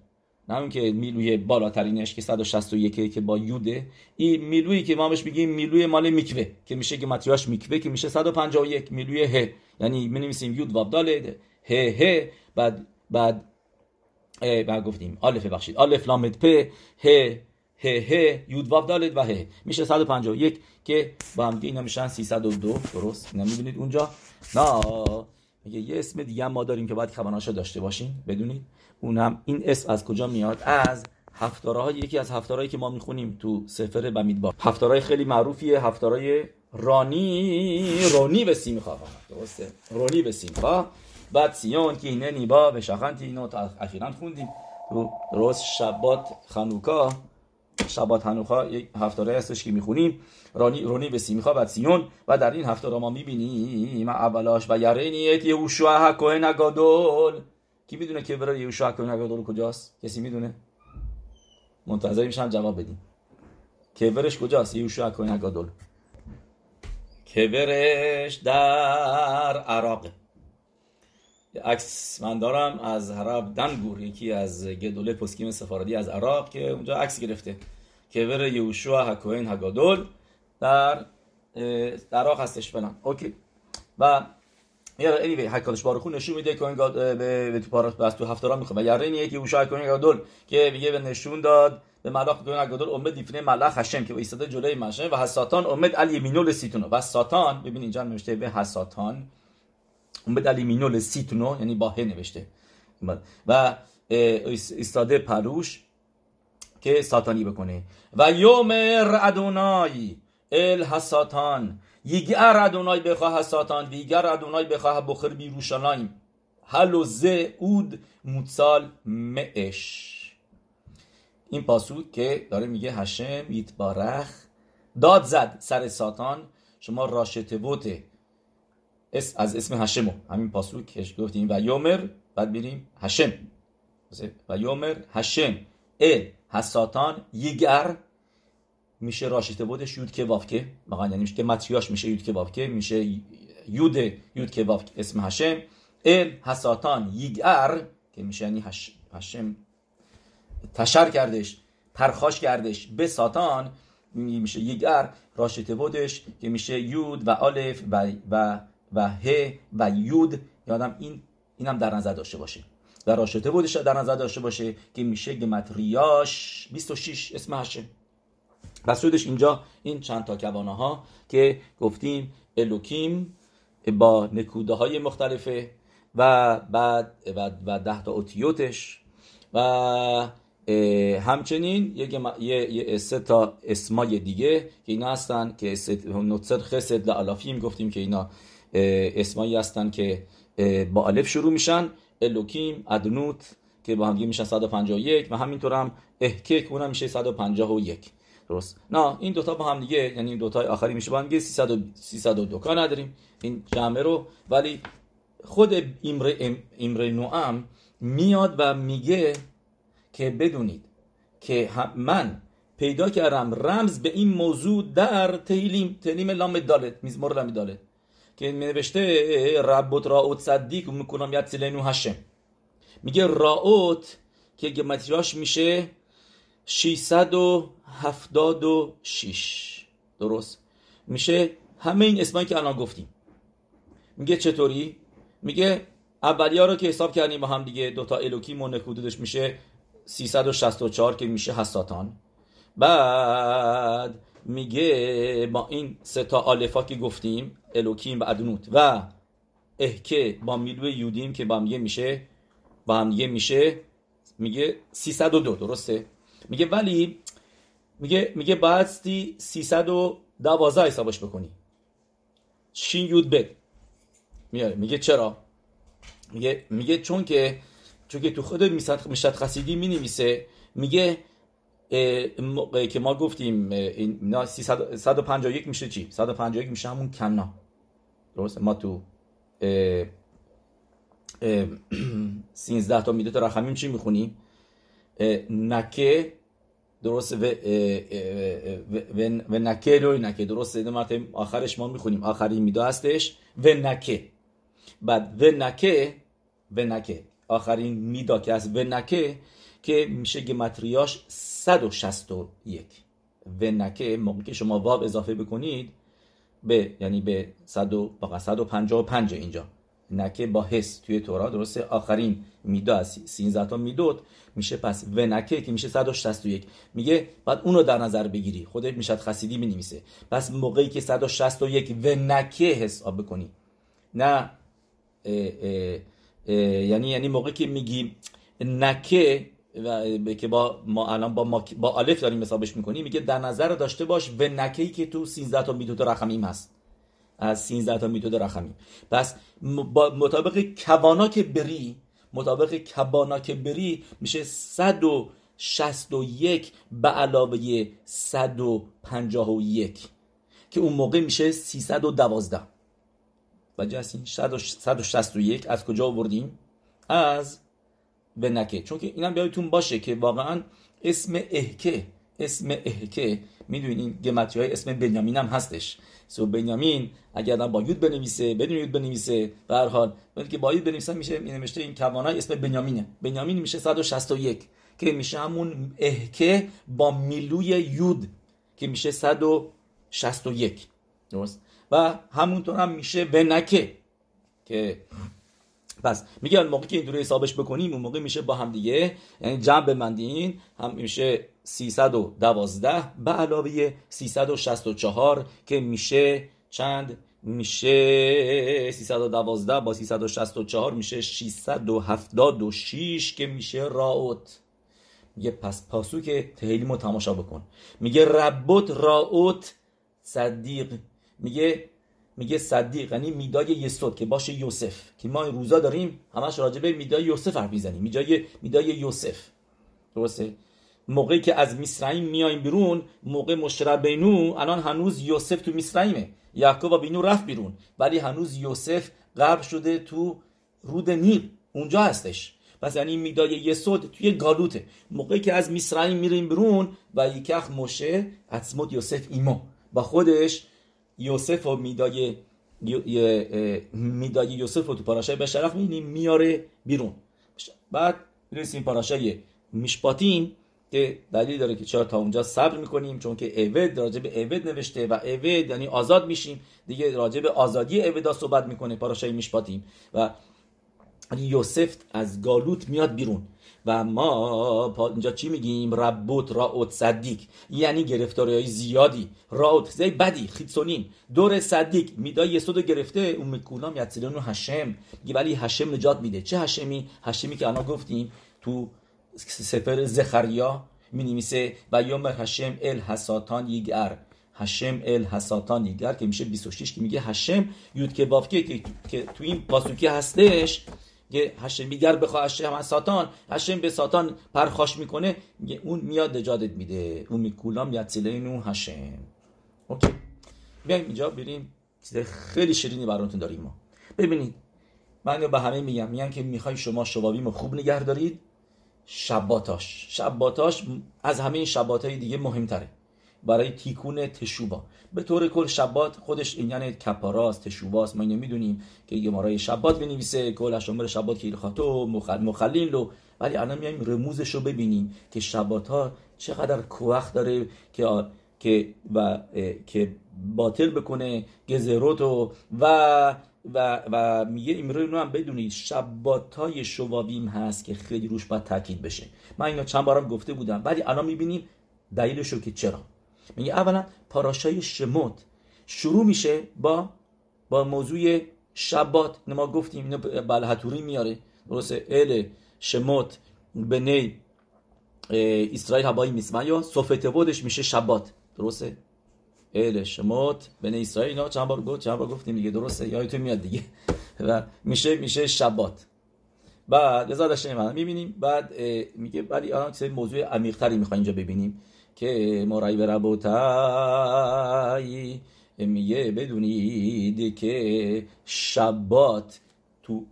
Speaker 1: نه که میلوی بالاترینش که 161 که با یوده. این میلویی که ما بهش میگیم میلوی مال میکوه که میشه که متریاش میکوه که میشه 151 میلوی ه. یعنی می نویسیم یود واب داله ه ه. بعد بعد بعد گفتیم الف بخشید الف لامد پ ه ه ه یود واب دالت و ه. میشه 151 که با هم اینا میشن 302 درست؟ اینا می‌بینید اونجا؟ نه میگه یه اسم دیگه ما داریم که باید خبرناشا داشته باشین بدونید؟ اونم این اسم از کجا میاد؟ از هفتاره یکی از هفتارهایی که ما می‌خونیم تو سفر بمیدبار هفتارهای خیلی معروفیه. هفتارهای رانی رانی به سیمخا درسته؟ رانی به سیمخا بعد سیون که اینه نیبا به شخنتی اینو اخیرا خوندیم. تو روز شبات خنوکا شبات هنوخا یک هفتاره هستش که می‌خونیم. رانی رونی به سیمیخا و سیون و در این هفته ما می‌بینیم. اولاش و یرینیت یهوشوا کوهن اگادول کی می‌دونه که برای یهوشوا کوهن اگادول کجاست؟ کسی می‌دونه؟ منتظر میشم جواب بدیم. کبرش کجاست؟ یهوشوا کوهن اگادول کبرش در عراق. عکس من دارم از حرب دنگور یکی از گدوله پسکیم سفاردی از عراق که اونجا عکس گرفته. کبر یوشوا هکوین هگادول در عراق هستش فلان اوکی. و یا انیوی حکالش بارخو نشون میده که به به تو پاراس بس تو هفته را می‌خواد. و یارین یکی یوشوا هکوین هگادول که میگه به نشون داد به ملاک کوین هگادول امید دیفنه ملخ هشم که ایستاده جلوی مشه و حساتان امید علی مینول سیتونو و ساتان ببین اینجا نوشته به حساتان اون به دلیمینو سیتونو یعنی با ه نوشته. و استاده پروش که ساتانی بکنه. و یوم ادونای ال حساتان. یگر ادونای بخواه حساتان دیگر ادونای بخواه بخر بیروشالایم هلو زه اود موتسال معش این پاسو که داره میگه هشم یتبارخ داد زد سر ساتان. شما راشته بوته اس از اسم هشمو همین پاسو که گفتیم. و یومر بعد بریم هشم و یومر هشم ال حساتان یگر. میشه راشته بودش یود که وافکه. واقعا یعنی میشه متریاش میشه یود که وافکه. میشه یود یود که وافک اسم هشم ال حساتان یگر. که میشه یعنی هش... هشم تشر کردش پرخاش کردش به ساتان. میشه یگر. راشته بودش که میشه یود و آلف و, و و ه و یود یادم این اینم در نظر داشته باشه. و راشته بودش در نظر داشته باشه که میشه گمتریاش 26 اسم هشه پس شدش اینجا این چند تا کوانه ها که گفتیم الوکیم با نکوده های مختلفه و بعد و, و ده تا اوتیوتش. و همچنین یک یه سه تا اسمای دیگه که اینا هستن که نوتسر خسد لعلافیم گفتیم که اینا اسمایی هستن که با الف شروع میشن. الوکیم ادنوت که با هم میشن 151 و همینطور هم که اونم میشه 151 درست. نه این دوتا با هم دیگه یعنی این دوتا آخری میشه با هم دیگه 302 کار نداریم. این جمعه رو. ولی خود ایمره, ایمره نوام میاد و میگه که بدونید که من پیدا کردم رمز به این موضوع در تهیلیم تهیلیم لام دالت میزمور لام دالت که می نوشته ربوت راوت صدیق می‌کنم یاد سلینو هشم میگه راوت که گمتریاش میشه 676 درست. میشه همه این اسمایی که الان گفتیم. میگه چطوری؟ میگه اولیا رو که حساب کردیم با هم دیگه دوتا الوکی مونه حدودش میشه 364 که میشه حساتان بعد میگه با این سه تا آلفا که گفتیم الوکیم و ادنوت و احکه با میلوی یودیم که با میگه میشه با هم دیگه میشه میگه 302 درسته؟ میگه ولی میگه میگه بایستی 312 حسابش بکنی. شین یود ب میاره میگه چرا؟ میگه میگه چون که چون که تو خود می‌شد خسیدی می نویسه میگه که ما گفتیم اینا 151 میشه چی؟ 151 میشه همون کنا. درست ما تو 13 [clears throat] تا میدوت رخمیم چی می‌خونیم؟ نکه درست و, و, نکه روی نکه. درست دو مرتبه آخرش ما می‌خونیم. آخرین میدو هستش و نکه. بعد و نکه و نکه. آخرین میدا که هست و نکه. که میشه گمتریاش 161 و نکه موقعی که شما واب اضافه بکنید به یعنی به 100 155 اینجا. نکه با حس توی تورا درسته؟ آخرین میدا از 13 تا میدود میشه پس و نکه که میشه 161 میگه بعد اونو در نظر بگیری خودت می‌شد خسیدی می‌نویسه پس موقعی که 161 و نکه حساب بکنی. نه یعنی یعنی موقعی که میگی نکه و که با ما الان با, ما با الف داریم حسابش می‌کنیم میگه در نظر داشته باش و نکهی که تو 13 تا میدود رقمیم هست. از 13 تا میتود رقمی پس مطابق کوانا که بری مطابق کوانا که بری میشه 161 به علاوه 151 که اون موقع میشه 312 و هستین؟ 161 از کجا آوردیم؟ از به نکه. چون که اینم بیایتون باشه که واقعا اسم احکه اسم احکه می‌دونین گمتی های اسم بنیامین هم هستش. سو بنیامین اگر با یود بنویسه بدون یود بنویسه به هر حال که با یود بنویسه میشه این نوشته این کوانای اسم بنیامینه. بنیامین میشه 161 که میشه همون احکه با میلوی یود که میشه 161 درست؟ و همونطور هم میشه بنکه که پس میگه موقعی که اینطوری حسابش بکنیم اون موقع میشه با هم دیگه یعنی جمع بمندین هم میشه 312 به علاوه 364 که میشه چند؟ میشه 312 با 364 میشه 676 که میشه راوت. میگه پس پاسو که تهیلیمو تماشا بکن. میگه ربوت راوت صدیق. میگه میگه صدیق یعنی میدای یسود که باشه یوسف. که ما این روزا داریم همش راجبه میدای یوسف حرف می‌زنیم. میدای میدای یوسف. درسته؟ موقعی که از میسرائیم میایم بیرون موقع مشرب بینو الان هنوز یوسف تو میسرائیمه یعقوب و بینو رفت بیرون. ولی هنوز یوسف غرب شده تو رود نیل. اونجا هستش. پس یعنی میدای یسود توی گالوته. موقعی که از میسرائیم میریم بیرون و یکخ مشه اصمود یوسف ایمو با خودش یوسف و میدای میدای یوسف رو تو پاراشای به شرف می‌بینیم میاره بیرون. بعد می‌رسیم پاراشای میشپاتیم که دلیل داره که چرا تا اونجا صبر می‌کنیم چون که اوید راجع به نوشته و اوید یعنی آزاد میشیم. دیگه راجع به آزادی اویدا صحبت می‌کنه پاراشای میشپاتیم و یوسف از گالوت میاد بیرون. و ما اینجا چی میگیم؟ ربوت راوت صدیق. یعنی گرفتاری های زیادی. راوت زی بدی خیتسونین دور صدیق. میدای یسود گرفته. اون مکولام یتسلون هشم میگه ولی هشم نجات میده. چه هشمی هشمی که الان گفتیم تو سفر زخریا می و یوم هشم ال حساتان یگر هشم ال حساتان یگر که میشه 26 که میگه هشم یود که بافکه که تو این پاسوکی هستش. یه هشم میگر بخواه هشم ساتان هشم به ساتان پرخاش می‌کنه اون میاد نجاتت میده. اون میکولام یتسلینو هشم. اوکی. بیایم اینجا بریم. خیلی شیرینی براتون داریم ما. ببینید من به همه میگم. میگن که می‌خوای شما شبابیم خوب نگه دارید. شباتاش. شباتاش از همه این شبات های دیگه مهمتره. برای تیکون تشوبا. به طور کل شبات خودش این یعنی کپاراست تشوباست ما اینو می‌دونیم که یه مارای شبات بنویسه کل اشامر شبات که خاطو مخل مخلین لو ولی الان میایم رموزش رو ببینیم که شبات ها چقدر کوخ داره که که و که باطل بکنه گزروتو و و, و میگه امروز رو هم بدونید شبات های شوابیم هست که خیلی روش باید تاکید بشه. من اینو چند بارم گفته بودم. ولی الان می‌بینیم دلیلش رو که چرا. میگه اولا پاراشای شموت شروع میشه با با موضوع شبات. ما گفتیم اینو بلحتوری میاره. درسته؟ ال شموت بنی اسرائیل هبایی میسمیا سوفتوودش میشه شبات. درسته؟ ال شموت بنی اسرائیل اینا چند بار گفت چند بار گفتیم دیگه. درسته؟ یادتون میاد دیگه. [laughs] و میشه میشه شبات. بعد لذا داشته من می‌بینیم. بعد میگه ولی الان چه موضوع عمیق تری می‌خوایم اینجا ببینیم. که مرای به ربوتای میگه بدونید که شبات تو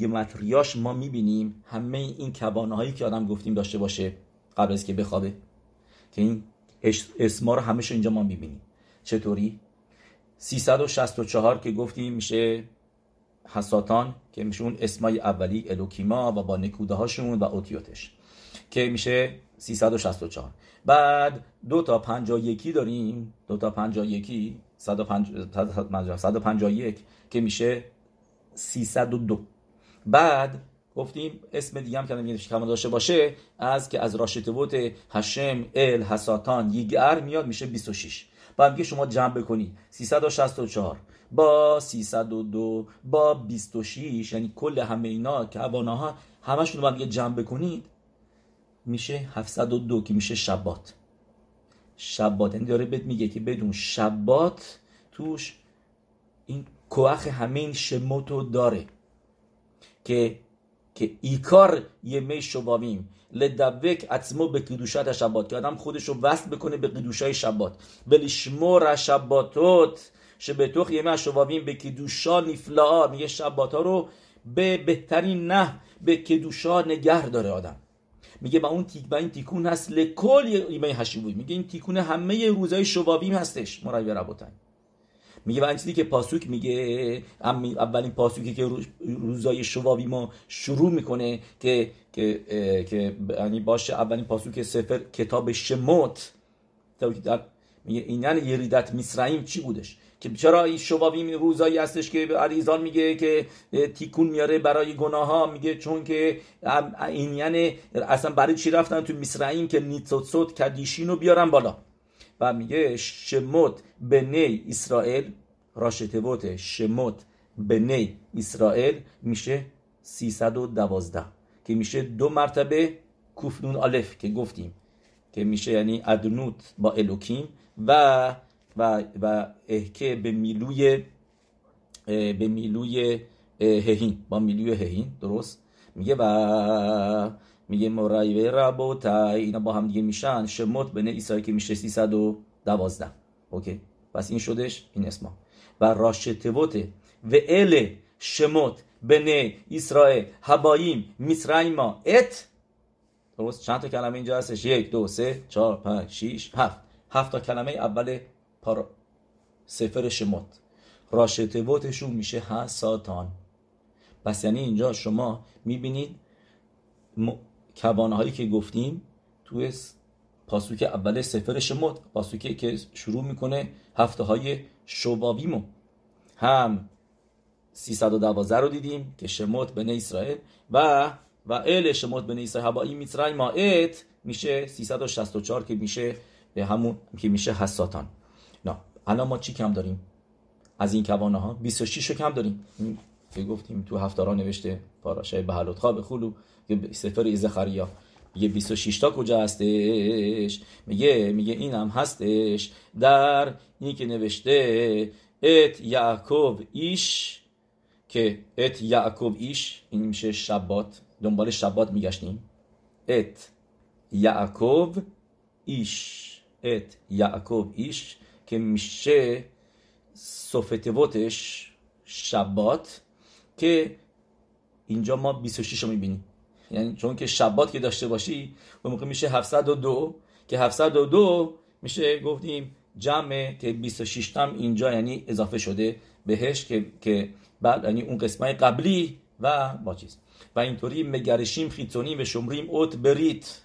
Speaker 1: گمتریاش ما می‌بینیم. همه این کبانه هایی که آدم گفتیم داشته باشه قبل از که بخوابه. که این اسما رو همش اینجا ما می‌بینیم. چطوری؟ 364 که گفتیم میشه حساتان که میشه اون اسمای اولی الوکیما و با نکوده هاشون و اوتیوتش. که میشه 364 بعد دو تا 51 داریم. دو تا 51 151 که میشه 302 بعد گفتیم اسم دیگه هم که کما داشته باشه از که از راشتبوت هشم ال حساتان یگر میاد میشه 26 بعد میگه شما جمع بکنی. 364 با 302 با 26 یعنی کل همه اینا که ها همشون رو باید جمع بکنید. میشه 702 که میشه شبات. شبات یعنی داره بهت میگه که بدون شبات توش این کوخ همه این شموتو داره. که که ایکار یمی شبابیم لدوک اتمو به قدوشت شبات. که آدم خودش رو وصل بکنه به قدوشای شبات. بلیشمور شباتوت شبتوخ یمه شبابیم به کدوشا نفلا میگه شبات رو به بهترین نه به کدوشا نگه داره آدم. میگه با اون تیک این تیکون هست لکل ایمه بود میگه این تیکون همه روزای شبابیم هستش مرای ربوتن. میگه و این که پاسوک میگه اولین پاسوکی که روزای شوابی ما شروع می‌کنه که که که یعنی باشه اولین پاسوک سفر کتاب شموت. میگه این یعنی یریدت میسرائیم چی بودش؟ که چرا این شبابی روزایی هستش که علیزان میگه که تیکون میاره برای گناه ها میگه چون که این یعنی اصلا برای چی رفتن تو میسرائیم که نیتوتسوت کدیشین رو بیارن بالا. و میگه شموت بنی اسرائیل راشتبوت شموت بنی اسرائیل میشه 312 که میشه دو مرتبه کوفنون آلف که گفتیم که میشه یعنی ادنوت با الوکیم و و و احکه به میلوی به میلوی ههین. با میلوی ههین درست؟ میگه و میگه مرایوه ربوتا اینا با هم دیگه میشن. شموت بنه ایسایی که میشه 312 اوکی. پس این شدش این اسما. و راشتبوت و ال شموت بنه اسرائیل هباییم میسرایما ات. درست؟ چند تا کلمه اینجا هستش؟ یک دو سه چهار پنج شیش هفت. هفت تا کلمه اول پارا سفر شموت. راشتبوتشون میشه حساتان پس یعنی اینجا شما می‌بینید م... هایی که گفتیم توی پاسوک اول سفر شموت پاسوکی که شروع می‌کنه هفته های شبابیمو هم 312 رو دیدیم که شموت بن اسرائیل و و ال شموت بن اسرائیل هبایی میترای ما ات میشه 364 که میشه به همون که میشه حساتان نه. الان ما چی کم داریم؟ از این کوانه ها 26 رو کم داریم. که گفتیم تو هفتارا نوشته پاراشای بهلوت خواب خلو سفر ایزخریا میگه 26 تا کجا هستش؟ میگه میگه این هم هستش. در این که نوشته ات یعقوب ایش که ات یعقوب ایش این میشه شبات. دنبال شبات میگشتیم. ات یعقوب ایش ات یعقوب ایش که میشه صفتوتش شبات که اینجا ما 26 رو می‌بینیم. یعنی چون که شبات که داشته باشی اون موقع میشه 702 که 702 میشه گفتیم جمع که 26 هم اینجا یعنی اضافه شده بهش که که بعد یعنی اون قسمت قبلی و با چیز. و اینطوری مگرشیم خیتونی و شمریم اوت بریت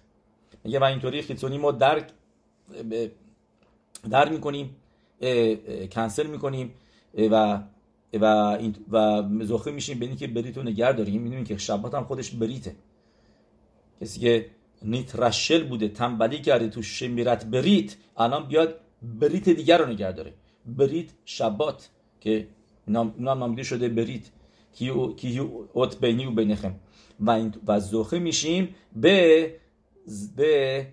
Speaker 1: میگه و اینطوری خیتونی ما در در می‌کنیم کنسل می‌کنیم و و این و زخه میشیم به که بریتو نگر داریم. می‌دونیم که شبات هم خودش بریته. کسی که نیترشل بوده تنبلی کرده تو شمیرت بریت الان بیاد بریت دیگر رو نگه داره. بریت شبات که نام نامیده شده بریت. کی اوت بینی و بینخم. و, این و زخه میشیم به به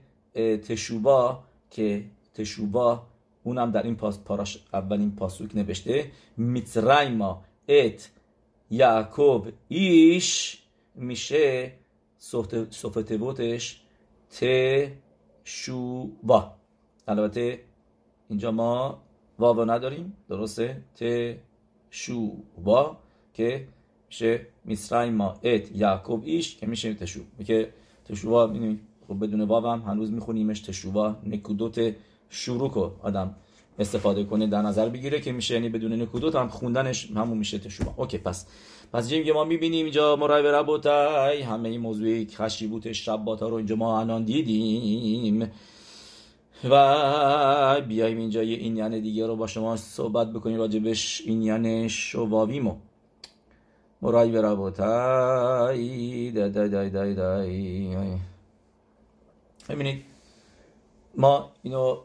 Speaker 1: تشوبا که تشوبا اونم در این پاس پاراش اولین پاسوک نوشته میترایما ات یعقوب ایش میشه صفتبوتش تشوبا. البته اینجا ما واو نداریم درسته؟ تشوبا که میشه میسرایما ات یعقوب ایش که میشه تشوب. که تشوبا خب بدون واو هم هنوز میخونیمش تشوبا نکودوت شروع کو آدم استفاده کنه در نظر بگیره که میشه یعنی بدون نکودوت هم خوندنش همون میشه تشوبا اوکی پس پس که ما می‌بینیم اینجا مرای ربوتای همه این موضوعی خشیبوت ها رو اینجا ما الان دیدیم. و بیایم اینجا یه این یعنی دیگه رو با شما صحبت بکنیم راجبش این یعنی شواویمو مرای ربوتای دای دای دای دای دای. ببینید ما اینو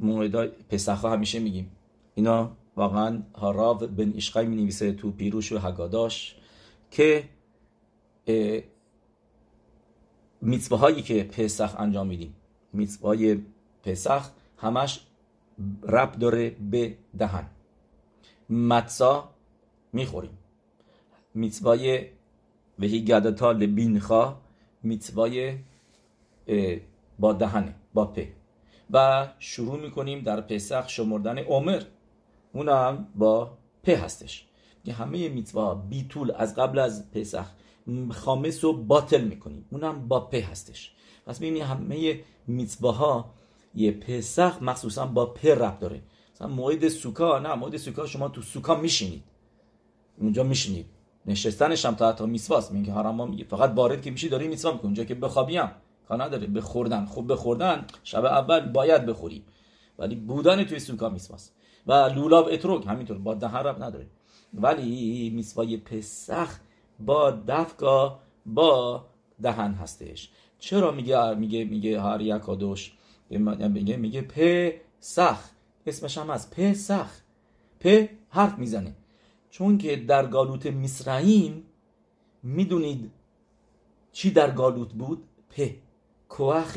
Speaker 1: موعدای پسخ همیشه میگیم. اینا واقعا هاراو بن اشقای می نویسه تو پیروش و هگاداش که میتوه هایی که پسخ انجام میدیم. میتوه های پسخ همش رب داره به دهن. متسا می‌خوریم. میتوای وهی گدتا لبینخا میتوای با دهنه با په و شروع می‌کنیم در پسخ شمردن عمر. اونم با په هستش. که همه میتوا بیتول از قبل از پسخ خامس رو باطل می‌کنیم. اونم با په هستش. پس ببینید همه میتواها یه پسخ مخصوصا با په رب داره. مثلا موعد سوکا نه موعد سوکا شما تو سوکا میشینید. اونجا میشینید. نشستنش هم تا حتی میسواست میگه حرام فقط وارد که میشی داری میسوا می‌کنی. اونجا که بخوابیم کار نداره. به خوردن. خوب بخوردن شب اول باید بخوری ولی بودن توی سوکا میسواست و لولاب اتروک همینطور با دهن رب نداره. ولی میسوای پسخ با دفکا با دهن هستش. چرا میگه میگه میگه هر یکادوش میگه میگه پسخ. اسمش هم از پسخ. پ حرف می‌زنه. چون که در گالوت میسرائیم می‌دونید چی در گالوت بود؟ پ. کوخ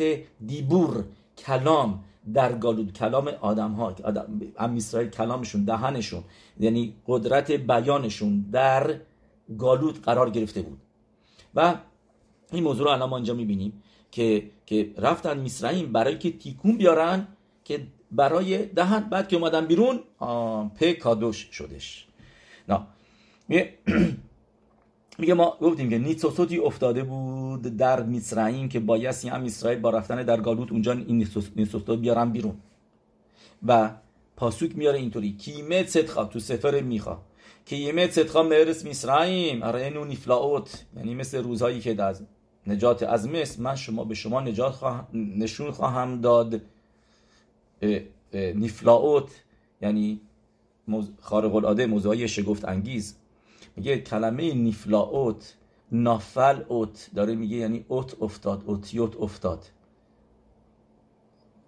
Speaker 1: دیبور کلام در گالود کلام آدم ها ام اسرائیل کلامشون دهنشون یعنی قدرت بیانشون در گالود قرار گرفته بود. و این موضوع رو الان ما اینجا می‌بینیم که که رفتن میسرائیم برای که تیکون بیارن که برای دهن. بعد که اومدن بیرون په کادوش شدش. نه میگه ما گفتیم که نیتسوسوتی افتاده بود در میسرائیم که بایستی هم اسرائیل با رفتن در گالوت اونجا این نیتسوسوت بیارن بیرون. و پاسوک میاره اینطوری. کیمه صدخا تو سفر میخوا. کیمه صدخا مرس میسرائیم ارینو نیفلاوت. یعنی مثل روزهایی که در نجات از مصر من شما به شما نجات خواهم نشون خواهم داد. نیفلاوت. یعنی خارق العاده موضوعی شگفت انگیز میگه کلمه نیفلاوت نافل اوت داره میگه یعنی اوت افتاد اوتیوت افتاد.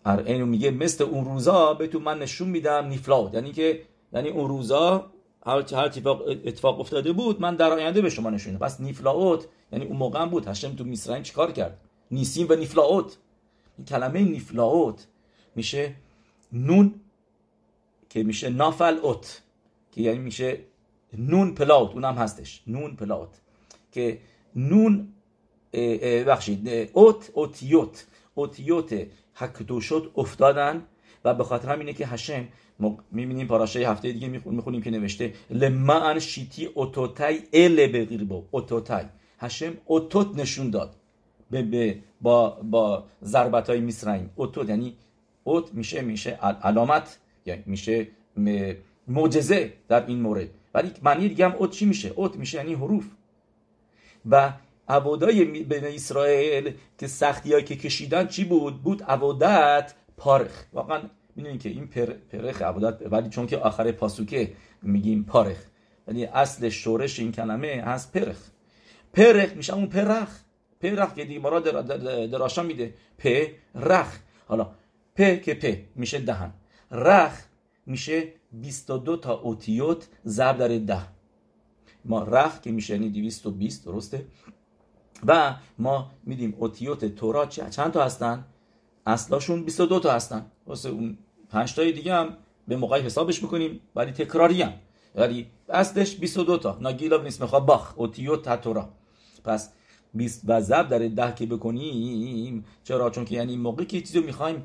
Speaker 1: اینو میگه مثل اون روزا بهتون من نشون میدم نیفلاوت. یعنی که یعنی اون روزا هر هر اتفاق, اتفاق افتاده بود من در آینده به شما نشون پس نیفلاوت یعنی اون موقع بود. هشم تو میسرائیم چیکار کرد؟ نیسیم و نیفلاوت. این کلمه نیفلاوت میشه نون که میشه نافل اوت که یعنی میشه نون پلاوت اونم هستش. نون پلاوت که نون بخشید اوت اوتیوت. اوتیوت حکدوشت افتادن و به خاطر همینه که هشم می‌بینیم پاراشه هفته دیگه می‌خونیم که نوشته لمعن شیتی اوتوتای ال بغیربو. اوتوتای. هشم اوتوت نشون داد. به با با ضربت های میسرائیم اوتوت یعنی اوت میشه میشه علامت یعنی میشه معجزه در این مورد. ولی معنی دیگه هم اوت چی میشه؟ اوت میشه یعنی حروف. و عبودای بین اسرائیل که سختی که کشیدن چی بود؟ بود عبودت پارخ. واقعا می‌دونید که این پر، پرخ عبودت ولی چون که آخر پاسوکه میگیم پارخ. یعنی اصل شورش این کلمه هست پرخ. پرخ میشه اون پرخ. پرخ که دیگه در دراشا میده. پرخ. حالا پ که پ میشه دهن. رخ میشه 22 تا اوتیوت ضرب در ده. ما رخ که میشه یعنی 220 درسته؟ و ما میدیم اوتیوت تورا چند تا هستن؟ اصلاشون 22 تا هستن. واسه اون 5 تای دیگه هم به موقعی حسابش می‌کنیم ولی تکراری هم. ولی اصلش 22 تا. ناگیلا نیست می‌خواد باخ اوتیوت تورا. پس 20 و ضرب در ده که بکنیم. چرا؟ چون که یعنی موقعی که چیزی می‌خوایم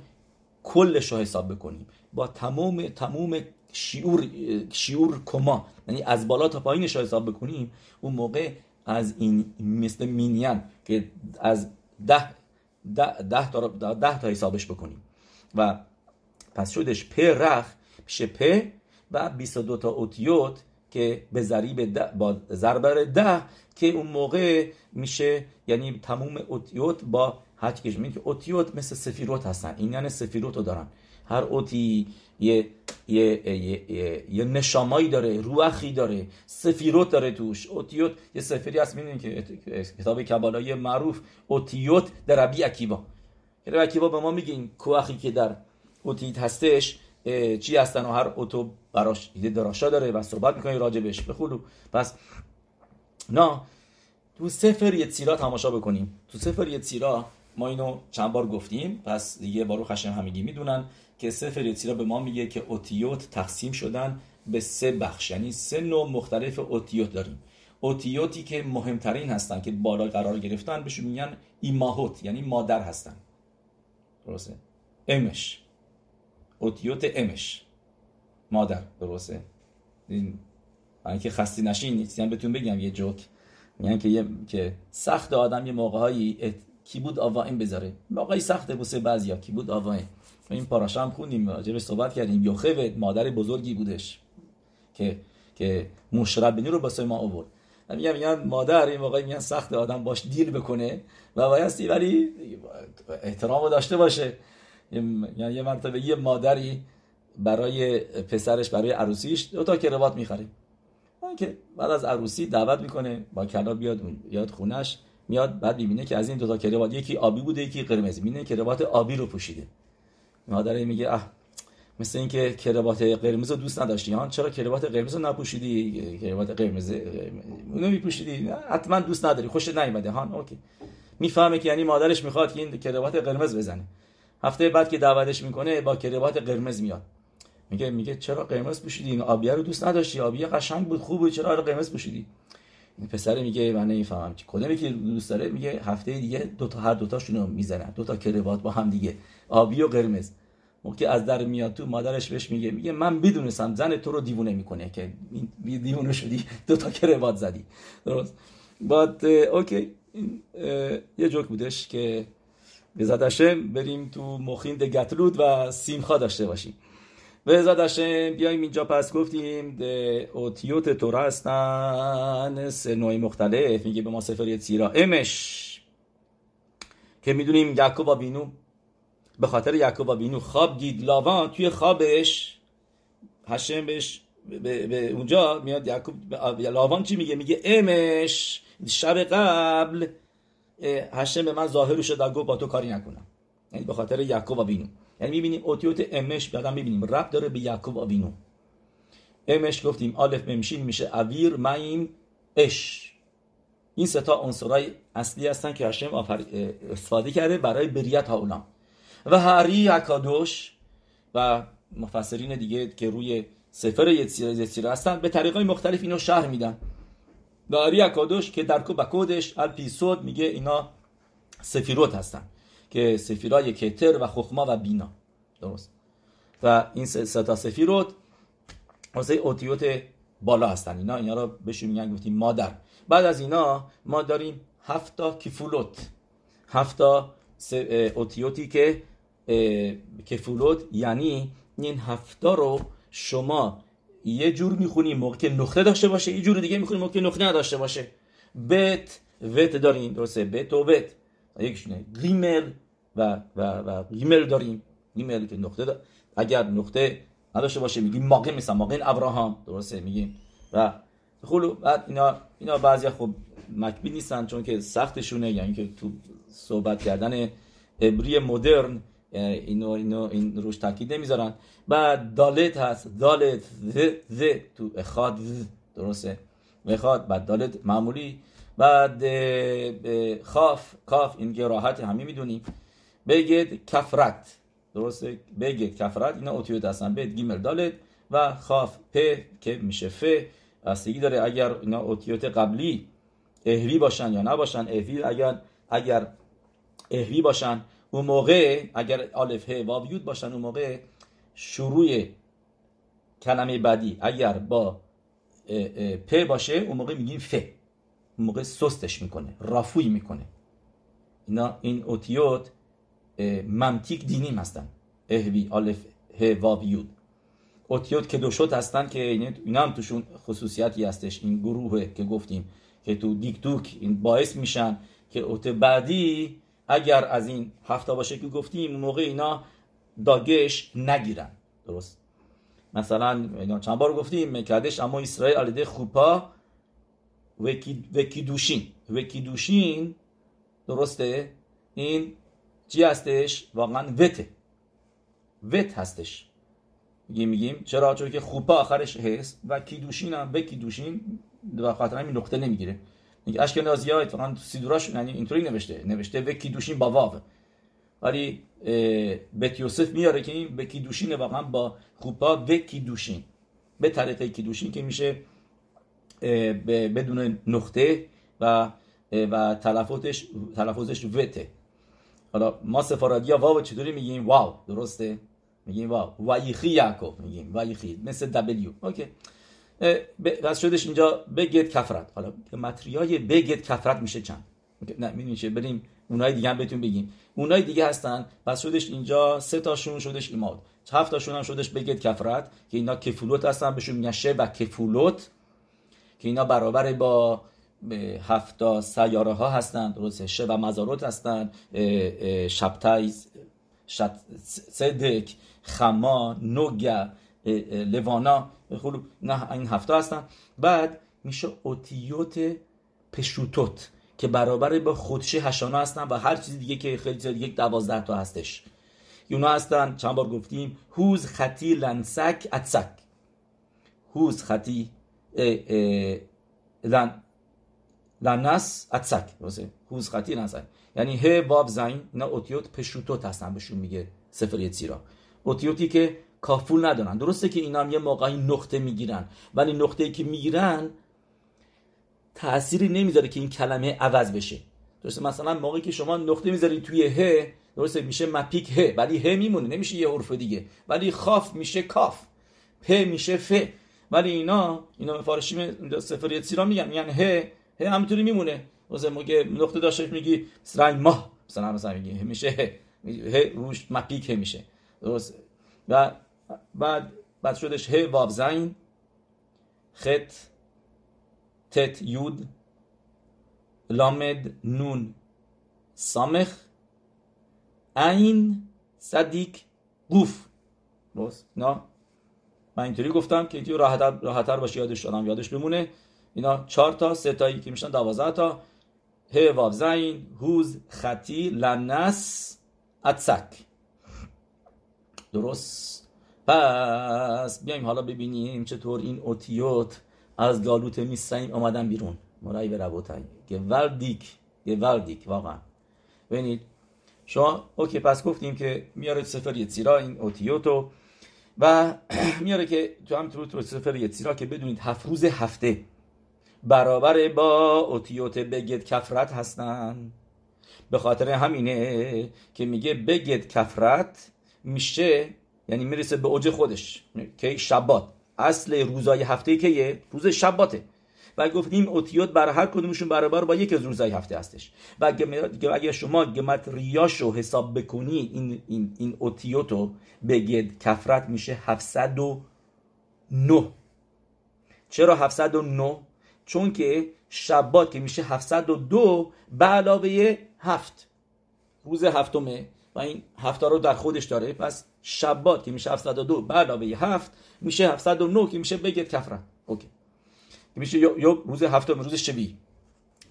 Speaker 1: کلش رو حساب بکنیم. با تمام تمام شیور شیور کما. یعنی از بالا تا پایینش رو حساب بکنیم اون موقع از این مثل مینین که از ده ده, ده, تا, ده تا حسابش بکنیم. و پس شدش پ رخ میشه پ و 22 تا اوتیوت که به ضریب ده با ضربر ده که اون موقع میشه یعنی تموم اوتیوت با هر که که اوتیوت مثل سفیروت هستن. این یعنی سفیروت رو دارن. هر اوتی یه یه, یه, یه, یه نشامایی داره روحی داره سفیروت داره توش. اوتیوت یه سفری هست می‌دونین که کتاب کبالای معروف. اوتیوت در ربی اکیبا. ربی اکیبا به ما میگه این کوخی که در اوتیت هستش چی هستن و هر اوتو براش ایده دراشا داره و صحبت می‌کنه راجبش. بخولو پس نه تو سفر یتیرا تماشا بکنیم. تو سفر یتیرا ما اینو چند بار گفتیم پس دیگه بارو خشم همگی می‌دونن که سفر یتیرا به ما میگه که اوتیوت تقسیم شدن به سه بخش. یعنی سه نوع مختلف اوتیوت داریم. اوتیوتی که مهمترین هستن که بالا قرار گرفتن بهشون میگن ایماهوت یعنی مادر هستن. درسته؟ امش. اوتیوت امش. مادر. درسته؟ این که خستی نشین نیستی بهتون بگم یه جوک. میگن که یه که سخت آدم یه موقعهایی بود آواین بذاره؟ موقعی سخته بوسه بعضیا. کی بود آواین؟ این پاراشا هم خوندیم راجع صحبت کردیم. یوخوت مادر بزرگی بودش که که مشرب رو با ما آورد. میگن میگن مادر این موقعی میگن سخت آدم باش دیل بکنه. و بایستی ولی احترام داشته باشه. یعنی یه مرتبه یه مادری برای پسرش برای عروسیش دو تا کروات می‌خره. که بعد از عروسی دعوت می‌کنه با کلا بیاد یاد خونش. میاد بعد می‌بینه که از این دو تا کروات یکی آبی بوده یکی قرمز. می‌بینه کروات آبی رو پوشیده. مادر میگه اه مثل اینکه کروات قرمز رو دوست نداشتی. ها چرا کروات قرمز رو نپوشیدی؟ کروات قرمز اونو میپوشیدی. حتما دوست نداری خوشت نیومده. ها اوکی. می‌فهمه که یعنی مادرش می‌خواد که این کروات قرمز بزنه. هفته بعد که دعوتش می‌کنه با کروات قرمز میاد. میگه میگه چرا قرمز پوشیدی؟ این آبیه رو دوست نداشتی؟ آبیه قشنگ بود خوب بود چرا قرمز پوشیدی؟ پسر میگه من نمی‌فهمم چی. کدومی که دوست داره؟ میگه هفته دیگه دو تا هر دو تاشون رو می‌زنن. دو تا کروات با هم دیگه. آبی و قرمز. موقع از در میاد تو مادرش بهش میگه میگه من بدونستم زن تو رو دیوونه می‌کنه که دیوونه شدی. [laughs] دو تا کروات زدی. درست. بعد اوکی یه جوک بودش که به بریم تو مخین دگتلود و سیمخا داشته باشیم. به زدشم بیایم اینجا پس گفتیم اوتیوت تورا هستن. سه نوعی مختلف. میگه به ما سفر تیرا. امش. که می‌دونیم یعقوب و بینو به خاطر یعقوب و بینو خواب دید لاوان توی خوابش. هشم بهش به, اونجا میاد یعقوب لاوان چی میگه؟ میگه امش شب قبل هشم به من ظاهر شد گفت با تو کاری نکنم. یعنی به خاطر یعقوب و بینو یعنی می‌بینیم اوتیوت امش بعدا می‌بینیم. رب داره به یعقوب آوینو. امش گفتیم آلف ممشین میشه اویر مایم اش. این ستا عنصرهای اصلی هستن که هشم استفاده کرده برای بریت هاولام و هری اکادوش و مفسرین دیگه که روی سفر یتسیره هستن به طریقای مختلف اینو شهر میدن. و هری اکادوش که در کودش الپیسود میگه اینا سفیروت هستن. که سفیرای کتر و خخما و بینا. درست. و این ستا سفیروت واسه اوتیوت بالا هستن. اینا اینا رو بهشون میگن گفتیم مادر. بعد از اینا ما داریم هفتا کیفولوت. هفتا اوتیوتی که کفولوت یعنی این هفتا رو شما یه جور می‌خونیم موقع که نقطه داشته باشه یه جور دیگه می‌خونیم موقع که نقطه نداشته باشه. بت وت داریم درسته. بت و وت. یکیشونه ریمل و و و ریمل داریم. ریمل که نقطه دا... اگر نقطه نداشته باشه میگیم ماقیم مثلا ماقیم ابراهام. درسته؟ میگیم. و خلو بعد اینا اینا بعضی خب مکبی نیستن چون که سختشونه یعنی که تو صحبت کردن عبری مدرن اینو اینو این روش تاکید نمی‌ذارن. بعد دالت هست. دالت ذ ذ تو اخاد درسته؟ اخاد بعد دالت معمولی. بعد خاف کاف این راحت همه می‌دونیم. بگید کفرت. درسته؟ بگید کفرت اینا اوتیوت هستن. بگید گیمر دالت و خاف پ که میشه ف. بستگی داره اگر اینا اوتیوت قبلی اهوی باشن یا نباشن. اهوی اگر اگر اهوی باشن اون موقع اگر الف ه واو یود باشن اون موقع شروع کلمه بعدی اگر با پ باشه اون موقع میگیم ف. اون موقع سستش می‌کنه رافوی می‌کنه. اینا این اوتیوت ممتیک دینیم هستن. اهوی الف ه واو یود. اوتیوت که دو شد هستن که اینا هم توشون خصوصیتی هستش. این گروه که گفتیم که تو دیک دوک این باعث میشن که اوت بعدی اگر از این هفته باشه که گفتیم موقع اینا داگش نگیرن. درست؟ مثلا اینا چند بار گفتیم مکدش اما اسرائیل علیده خوپا و کیدوشین و کیدوشین درسته؟ این چی هستش؟ واقعا وته وت هستش. میگیم میگیم. چرا؟ چون که خوپا آخرش هست و کیدوشین هم به کیدوشین و خاطر همین نقطه نمی‌گیره. میگه اشکنازی ها اتفاقا سیدوراش یعنی اینطوری نوشته. نوشته و کیدوشین با واو. ولی بیت یوسف میاره که این به کیدوشین واقعا با خوپا و کیدوشین به طریقه کیدوشین که میشه بدون نقطه و و تلفظش تلفظش وته حالا ما سفارادی ها واو چطوری میگیم؟ واو. درسته؟ میگیم واو. وایخی یعقوب میگیم وایخی. مثل دبلیو. اوکی. بس شدش اینجا بگید کفرت. حالا متریای بگید کفرت میشه چند؟ نه چه بریم اونای دیگه هم بهتون بگیم. اونای دیگه هستن. پس شدش اینجا سه تاشون شدش ایماد. هفت تاشون هم شدش بگید کفرت. که اینا کفولوت هستن. بهشون میگن و کفولوت. که اینا برابر با هفتا سیاره ها هستند درسته شه و مزارات هستند شبتایز صدک خما نوگا لوانا خلو نه این هفته هستن بعد میشه اوتیوت پشوتوت که برابر با خودشه هشانا هستن و هر چیزی دیگه که خیلی چیز دیگه دوازده تا هستش. اونا هستن چند بار گفتیم هوز خطی لنسک اتسک. هوز خطی لن لنس اتسک هوز خطی لنسک یعنی ه باب زین اینا اوتیوت پشوتوت هستن بهشون میگه سفر یتسیرا اوتیوتی که کافول ندارن درسته که اینا هم یه موقعی نقطه می‌گیرن ولی نقطه ای که می‌گیرن تأثیری نمی‌ذاره که این کلمه عوض بشه درسته مثلا موقعی که شما نقطه می‌ذاری توی ه درسته میشه مپیک ه ولی ه میمونه نمیشه یه حرف دیگه ولی خاف میشه کاف پ میشه ف ولی اینا اینا مفارشی سفر یتسیرا میگن میگن ه ه همینطوری میمونه. مثلا موقع نقطه داشته میگی سرنگ ماه مثلا مثلا میگی میشه ه روش مپیک میشه. درست. و بعد بعد شدش ه واو زین خط تت یود لامد نون سامخ عین صدیق گوف درست. نه من اینطوری گفتم که اینطوری راحتر راحتر باشه یادش دادم یادش بمونه. اینا چهار تا سه تایی که میشن دوازده تا. ه واو زین هوز خطی لنس اتسک. درست. پس بیایم حالا ببینیم چطور این اوتیوت از گالوت میسرین آمدن بیرون. مرای به ربوتای گوردیک گوردیک واقعا. ببینید شما اوکی پس گفتیم که میاره سفر یتسیرا این اوتیوتو. و [clears throat] میاره که تو هم تو سفر یتسیرا که بدونید هفت روز هفته برابر با اوتیوت بگید کفرت هستن. به خاطر همینه که میگه بگید کفرت میشه یعنی می‌رسه به اوج خودش. که شبات. اصل روزای هفته که یه روز شباته. و گفتیم اوتیوت برای هر کدومشون برابر با یک از روزهای هفته هستش. و اگه شما گمت ریاشو حساب بکنی این, این, این اوتیوتو بگید کفرت میشه 709 چرا 709 چون که شبات که میشه 702 به علاوه هفت. روز هفتمه و این هفته رو در خودش داره. پس شبات که میشه 702 به علاوه 7 میشه 709 که میشه بگید کفرن اوکی. میشه یا روز هفتم روز شبی.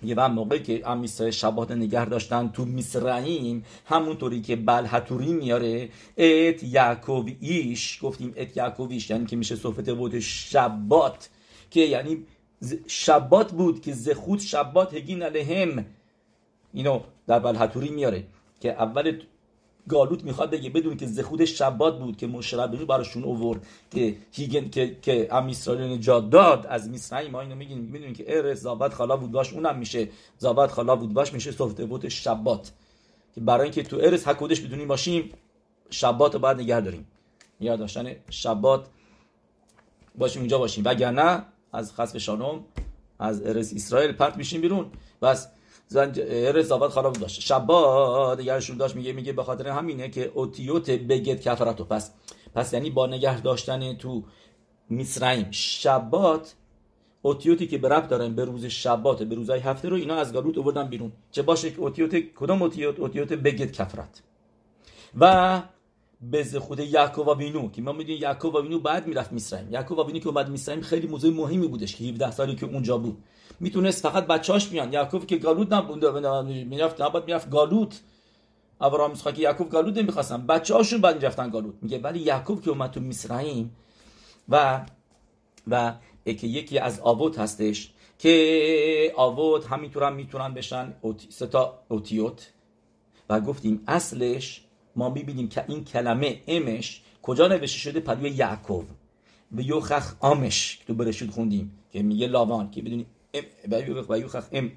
Speaker 1: یه وقت موقعی که ام شبات نگه داشتن تو میسرعیم همونطوری که بلحتوری میاره ات یعکوب ایش گفتیم ات یعکوب ایش یعنی که میشه صفت بود شبات که یعنی شبات بود که زخود شبات هگین علیهم. اینو در بلحتوری میاره که اول گالوت می‌خواد بگه بدون که زخود شبات بود که مشربینی براشون اوورد که هیگن که که ام اسرائیل نجات داد از مصر ما اینو میگیم. می‌دونیم که ار زابط خالا بود باش اونم میشه. زابط خالا بود باش میشه صفت بود شبات که برای اینکه تو ارس حکودش بدونیم باشیم شبات رو باید نگه داریم. یاد داشتن شبات باشیم اونجا باشیم. وگرنه از خصف شانم از ارس اسرائیل پرت میشیم بیرون. بس زنج رضاوت خراب داشت. شبا دیگرشون داشت میگه میگه به خاطر همینه که اوتیوت بگت کفراتو پس پس یعنی با نگه داشتن تو میسرائیم شبات اوتیوتی که به رب دارن به روز شبات به روزهای هفته رو اینا از گالوت آوردن بیرون. چه باشه که اوتیوت کدام اوتیوت اوتیوت بگت کفرت و به خود یعقوب و بینو که ما می‌دونیم یعقوب و بینو بعد می‌رفت میسرائیم یعقوب و بینو که اومد میسرائیم خیلی موضوع مهمی بودش که 17 سالی که اونجا بود. می‌تونست فقط بچه‌اش بیان. یعقوب که گالوت نبود می‌رفت نباید می‌رفت گالوت ابراهیم اسحاق یعقوب گالوت نمی‌خواستن. بچه‌هاشون بعد می‌رفتن گالوت میگه ولی یعقوب که اومد تو میسرائیم و و که یکی از آوت هستش که آوت همینطور هم می‌تونن بشن. ستا اوتیوت. و گفتیم اصلش ما می‌بینیم که این کلمه امش کجا نوشته شده؟ پدوی یعقوب. و یوخخ آمش تو برشید خوندیم که میگه لاوان که بدونی و ام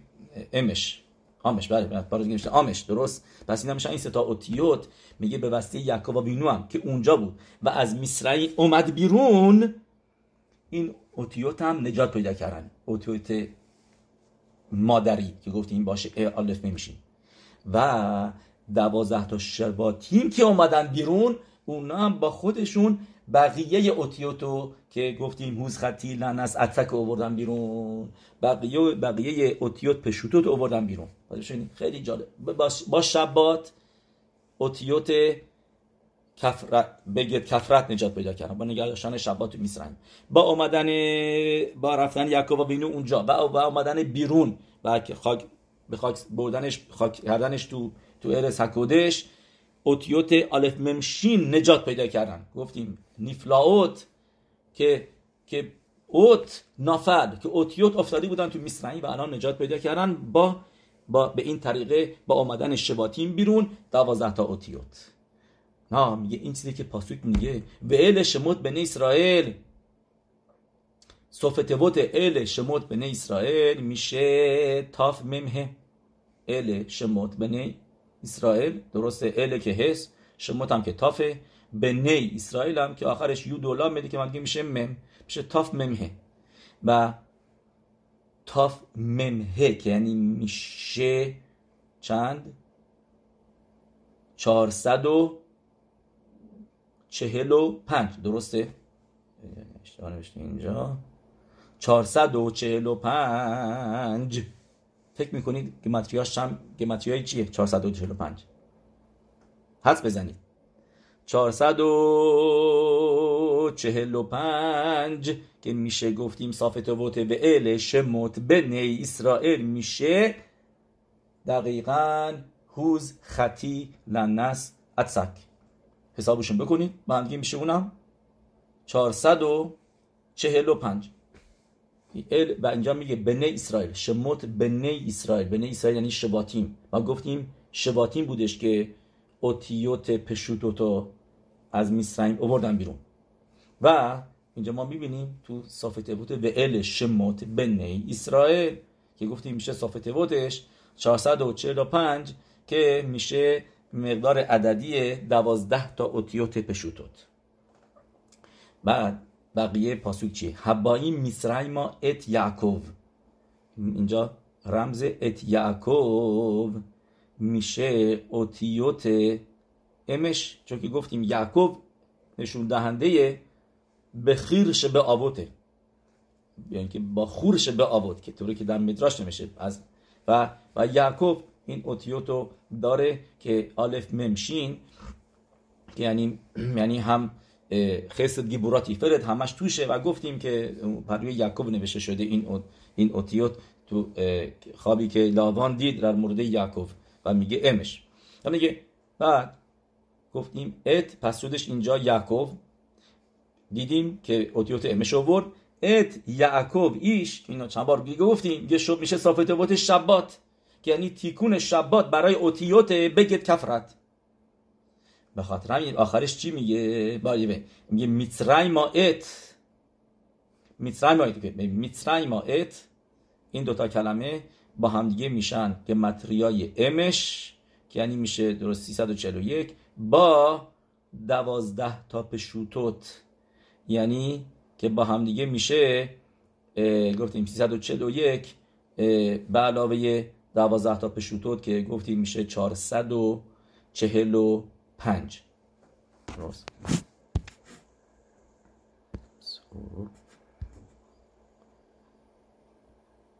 Speaker 1: امش. آمش بله بله نوشته آمش درست. پس اینا میشن این ستا اوتیوت میگه به واسطه یعقوب و هم که اونجا بود. و از مصر اومد بیرون. این اوتیوت هم نجات پیدا کردن. اوتیوت مادری که گفتیم باشه الف نمیشین. و دوازده تا شباتیم که اومدن بیرون اونا هم با خودشون بقیه اوتیوتو که گفتیم هوز خطی لنس اتک اووردن بیرون. بقیه بقیه اوتیوت پشوتوت اووردن بیرون. خیلی جالب. با شبات اوتیوت کفرت بگید کفرت نجات پیدا کردن. با داشتن شبات میسرن. با اومدن با رفتن یعقوب و بینو اونجا و با اومدن بیرون. و خاک به خاک بردنش خاک کردنش تو تو ارس حکودش اوتیوت الف ممشین نجات پیدا کردن. گفتیم نیفلاوت که که اوت نافد که اوتیوت افتاده بودن تو میسرعی و الان نجات پیدا کردن با با به این طریقه با آمدن شباتیم بیرون دوازده تا اوتیوت. نه میگه این چیزی که پاسوک میگه. و ال شموت بن اسرائیل. صفتوت ال شموت بن اسرائیل میشه تاف ممه ال شموت بن اسرائیل. درسته ال که هست شموت هم که تافه. بنی اسرائیل هم که آخرش یو دولا میده که من میشه مم میشه تاف ممه. و تاف ممه که یعنی میشه چند؟ چهارصد و چهل و پنج. درسته؟ اشتباه نوشته اینجا. چهارصد و چهل و پنج. فکر می‌کنید گمتریاش هم گمتریای چیه؟ 445 حد بزنید. 445 که میشه گفتیم صافت ووت به ال شموت بنی اسرائیل میشه. دقیقا هوز خطی لنس اتسک. حسابشون بکنید با هم میشه اونم. 445 و اینجا میگه بنی اسرائیل. شموت بنی اسرائیل. بنی اسرائیل یعنی شباتیم ما گفتیم شباتیم بودش که اوتیوت پشوتوتو از میسرائیم اووردن بیرون. و اینجا ما می‌بینیم تو صافت بود به ال شموت بنی اسرائیل که گفتیم میشه صافت بودش 445 که میشه مقدار عددی دوازده تا اوتیوت پشوتوت. بعد بقیه پاسوک چیه؟ هبایی میسرایما ات یعقوب. اینجا رمز ات یعقوب. میشه اوتیوت امش چون که گفتیم یعقوب نشون دهنده به خیرش به آبوته یعنی که با خورش به آبوت که طوری که در مدراش نمیشه. از و و یعقوب این اوتیوتو داره که آلف ممشین که یعنی یعنی هم خسد گیبوراتی فرد همش توشه. و گفتیم که پروی یعقوب نوشته شده این این اوتیوت تو خوابی که لاوان دید در مورد یعقوب. و میگه امش. و میگه بعد گفتیم ات پس شدش اینجا یعقوب. دیدیم که اوتیوت امش آورد. ات یعقوب ایش اینو چند بار گفتیم. یه شب میشه صافت بوت شبات. که یعنی تیکون شبات برای اوتیوت بگت کفرت. به خاطر همین آخرش چی میگه؟ بایبه میگه میترای ما ات. میترای ما ات. این دوتا کلمه با همدیگه میشن که متریای امش که یعنی میشه درست 341 با دوازده تا پشوتوت. یعنی که با همدیگه میشه گفتیم 341 به علاوه دوازده تا پشوتوت که گفتیم میشه 445 درست.